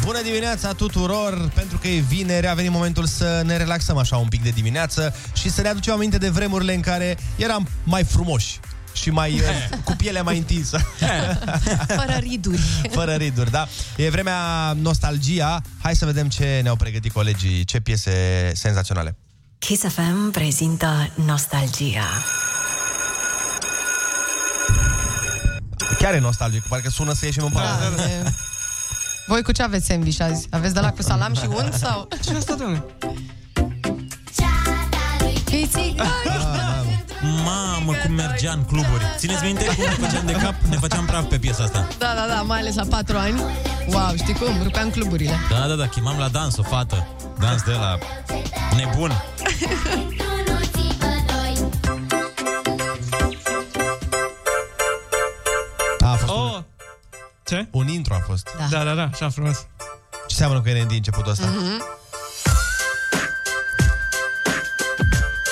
Bună dimineața tuturor! Pentru că e vineri, a venit momentul să ne relaxăm așa un pic de dimineață și să ne aducem aminte de vremurile în care eram mai frumoși și mai uh, cu pielea mai întinsă. Fără riduri. Fără riduri, da? E vremea nostalgia. Hai să vedem ce ne-au pregătit colegii, ce piese senzaționale. Kiss FM prezintă Nostalgia. Chiar e nostalgic, parcă sună să ieșim în pauză. Da, e... Voi cu ce aveți sandwich azi? Aveți de la cu salam și unt sau? Ce asta, doamne? Pizzica! Mamă, cum mergea în cluburi. Țineți minte cum ne făceam de cap? Ne făceam praf pe piesa asta. Da, da, da, mai ales la patru ani. Wow, știi cum? Rupeam cluburile. Da, da, da, chemam la dans o fată. Dans de la nebun. Da, a, fost oh. un... Ce? Un intro a fost. Da, da, da, da așa frumos. Ce seamănă că e din începutul ăsta? Mm-hmm.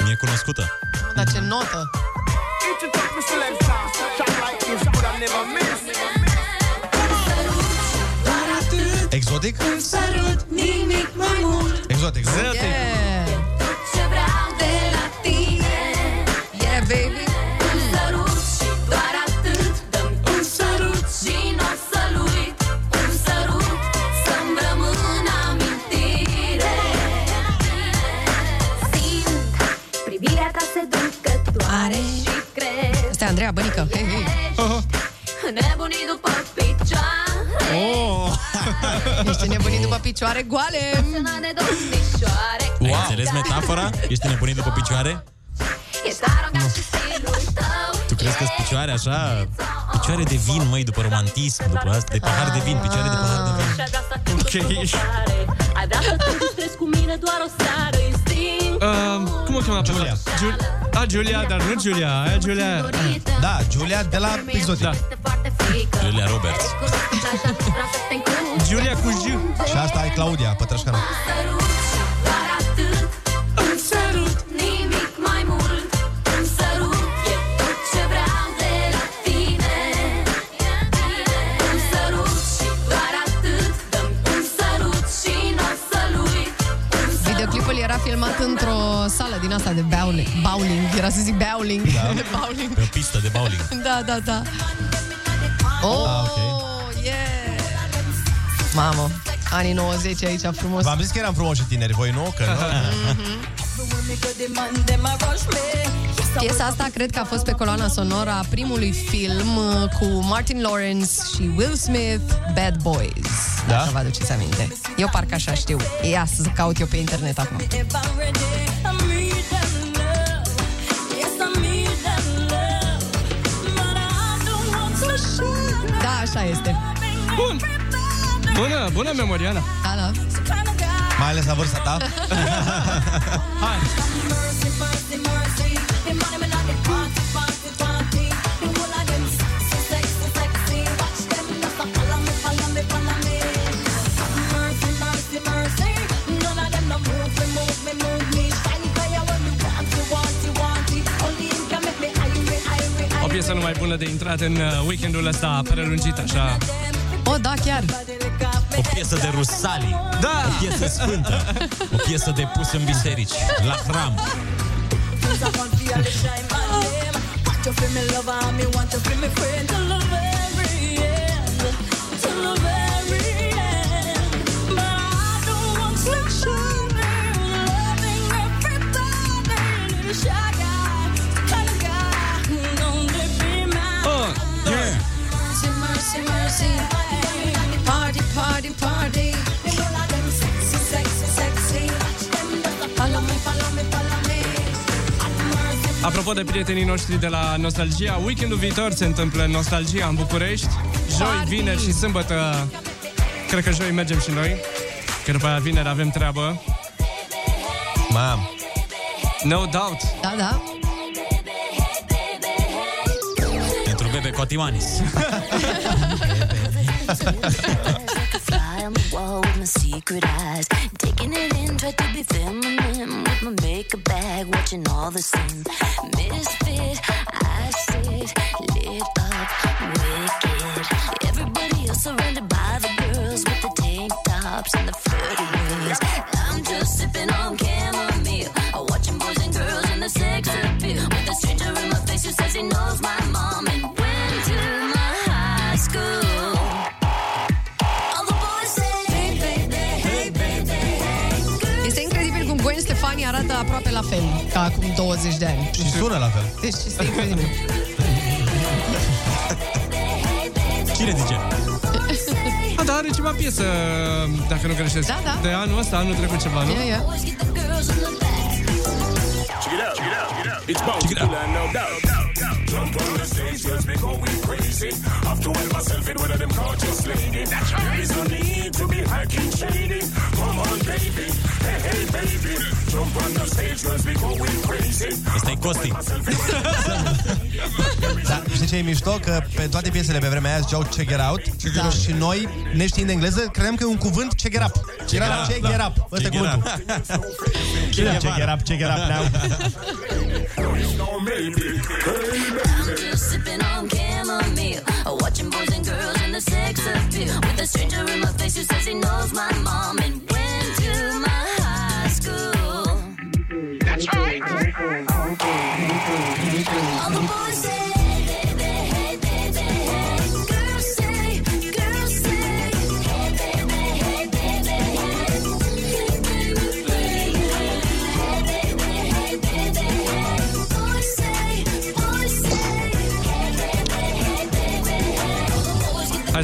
Mi-e cunoscută. Dar ce notă. Exotic? Un sărut, nimic mai mult Exotic, nu? Yeah. Andreea Bănică. Hei, hei. Nebunii după picioare Oh! Ești nebunit după picioare goale. Sună de domnișoare Ai înțeles metafora? Ești nebunit după picioare? Ești arogant și stilul tău Tu crezi că-s picioare așa? Picioare de vin, măi, după romantism, după asta, de pahar de vin, picioare de pahar de vin. Și-ai vrea să te okay. Ai vrea să te distrezi cu mine doar o seară Instinct Uh, cum o cheamă pe Giulia. fata? Giul- a, Giulia, dar nu Giulia, aia Giulia... Da, Giulia de la Exotic. Da. Julia Roberts. Giulia cu J. Și asta e Claudia, Pătrășcanu. Într-o sală din asta de bowling. Bowling. Era să zic bowling. Da. De bowling. Pe o pistă de bowling. Da, da, da. Oh, Ah, ok. yeah. Mamă, anii 90 aici frumos. V-am zis că eram frumoși și tineri, voi nu? Că nu? Piesa asta cred că a fost pe coloana sonoră a primului film uh, cu Martin Lawrence și Will Smith, Bad Boys. Da? Dacă vă aduceți aminte. Eu parcă așa știu. Ia să caut eu pe internet acum. Așa este. Bun. Bună, bună memoriana. Da, da. Mai ales la vârsta ta. Hai. Piesă numai bună de intrat în uh, weekendul ăsta prelungit, așa. O, da, chiar. O piesă de Rusali. Da! O piesă sfântă. O piesă de pus în biserici, la hram. Mercy, mercy, mercy. Party, party, party. Follow me, follow me, follow me. Apropo de prietenii noștri de la Nostalgia, weekendul viitor se întâmplă Nostalgia în București. Joi, Party! vineri și sâmbătă. Cred că joi mergem și noi. Că după aia vineri avem treabă. Mam. No doubt. Da, da. my secret eyes. Taking it in, try to be feminine with my makeup bag, watching all the same. Misfit, I sit, lit up, wicked. Everybody else surrounded by the girls with the tank tops and the flirty aproape la fel ca acum 20 de ani. Și sună la fel. Deci este incredibil. Cine zice? A, da, are ceva piesă, dacă nu greșesc. Da, da. De anul ăsta, anul trecut ceva, nu? Ia, ia. Check it out, check it out, check it out. It's Bones, Killer, no doubt. Jump on the stage, girls be going crazy. Have to help myself in one of them gorgeous ladies. There is no need to be hacking shady. Come on Asta e Costi. Da, știi ce e mișto? Că pe toate piesele pe vremea aia ziceau check it out da. și noi, neștiind engleză, credeam că e un cuvânt check it up. Check it Era up, check da. it up. Ăsta e Check it cuvântul. Check it up, I'm just sipping on chamomile, watching boys and girls in the sex appeal. With a stranger in my face who says he knows my mom and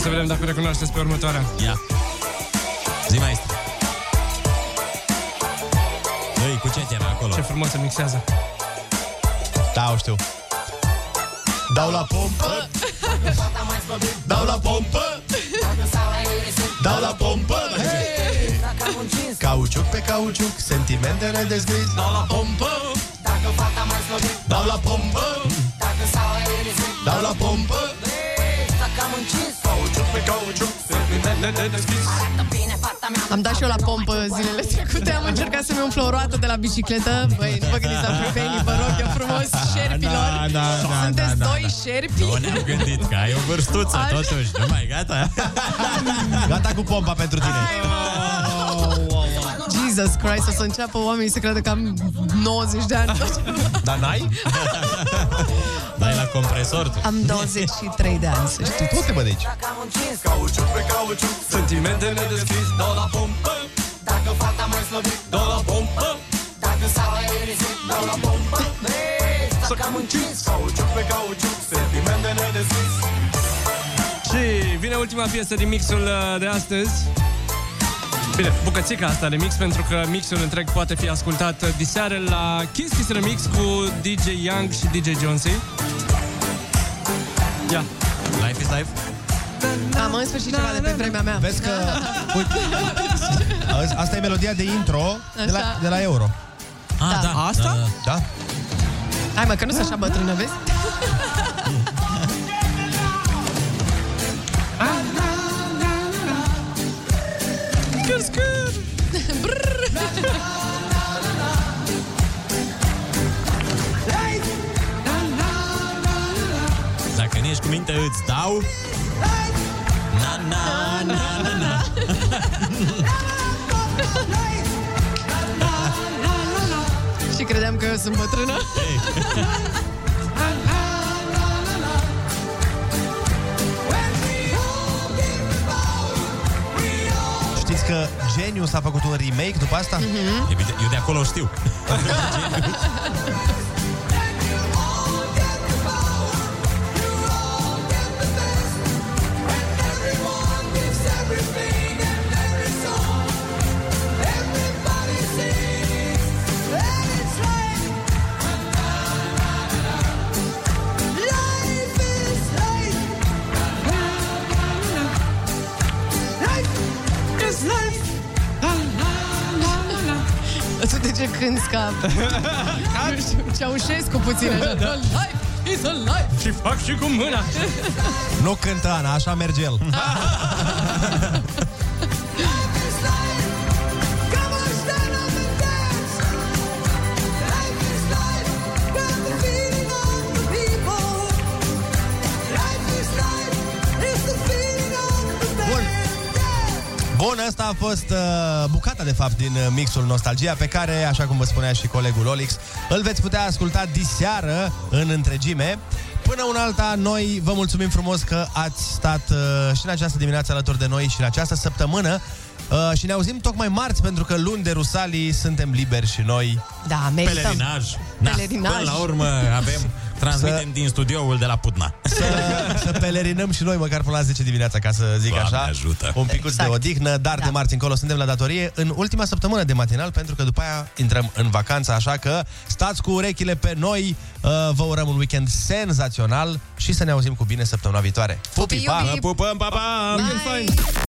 să vedem dacă recunoașteți pe următoarea. Ia. Zi maestru. Ei, cu ce era acolo? Ce frumos se mixează. Da, o știu. Dau la pompă, dau la pompă, dau la pompă. Hey! Cauciuc pe cauciuc, sentimente nedescris. Dau la pompă, dau la pompă, dau la pompă. Cauciuc pe cauciuc, sentimente nedescris. Am dat și eu la pompă zilele trecute, am încercat să-mi umflu o roată de la bicicletă. Băi, nu vă gândiți la pripenii, vă rog eu frumos, șerpilor. Da, da, da, Sunteți da, da, doi da. șerpi. Nu ne-am gândit că ai o vârstuță, Așa. totuși. Nu mai gata? Gata cu pompa pentru tine. Jesus Christ, o să înceapă oamenii să creadă că am 90 de ani. Dar n-ai? Dai la compresor tu. Am 23 de ani, să știți. Tu te bă de aici. Cauciuc pe cauciuc Sentimente nedeschis Dau la pompă Dacă fata mai slăbit Dau la pompă Dacă sala e risip Dau la pompă Hey, Dacă am încins Cauciuc pe cauciuc Sentimente nedeschis Și vine ultima piesă din mixul uh, de astăzi. Bine, bucățica asta de mix, pentru că mixul întreg poate fi ascultat uh, diseară la Kiss Kiss Remix cu DJ Young și DJ Jonesy. Ia. Life is life. Am în sfârșit ceva de pe vremea mea. Vezi că... Uite, asta e melodia de intro de la, Așa. de la Euro. Ah, Da. da. Asta? Da. Da? Hai mă, că nu sunt așa bătrână, vezi? Minte, îți dau... Na, na, na, na, na. Și credeam că eu sunt bătrână. Știți că Genius a făcut un remake după asta? Evident, eu de acolo știu. ce cânti ca... nu știu, Ceaușescu puțin așa. Da. Life is a life. Și fac și cu mâna. Nu cântă Ana, așa merge el. Bun, asta a fost uh, bucata, de fapt, din uh, mixul Nostalgia, pe care, așa cum vă spunea și colegul Olix, îl veți putea asculta diseară în întregime. Până una alta, noi vă mulțumim frumos că ați stat uh, și în această dimineață alături de noi și în această săptămână. Uh, și ne auzim tocmai marți, pentru că luni de Rusalii suntem liberi și noi. Da, merităm. Pelerinaj. Da, Pelerinaj. Până la urmă avem, transmitem Să- din studioul de la Putna. Să, să pelerinăm și noi măcar până la 10 dimineața, ca să zic Doamne așa. ajută. Un picuț Exact. de odihnă, dar Da. de marți încolo suntem la datorie în ultima săptămână de matinal, pentru că după aia intrăm în vacanță, așa că stați cu urechile pe noi, uh, vă urăm un weekend senzațional și să ne auzim cu bine săptămâna viitoare. Pupi, pa! Pupi, iubi! Vă pupăm, pa, pa! Bye.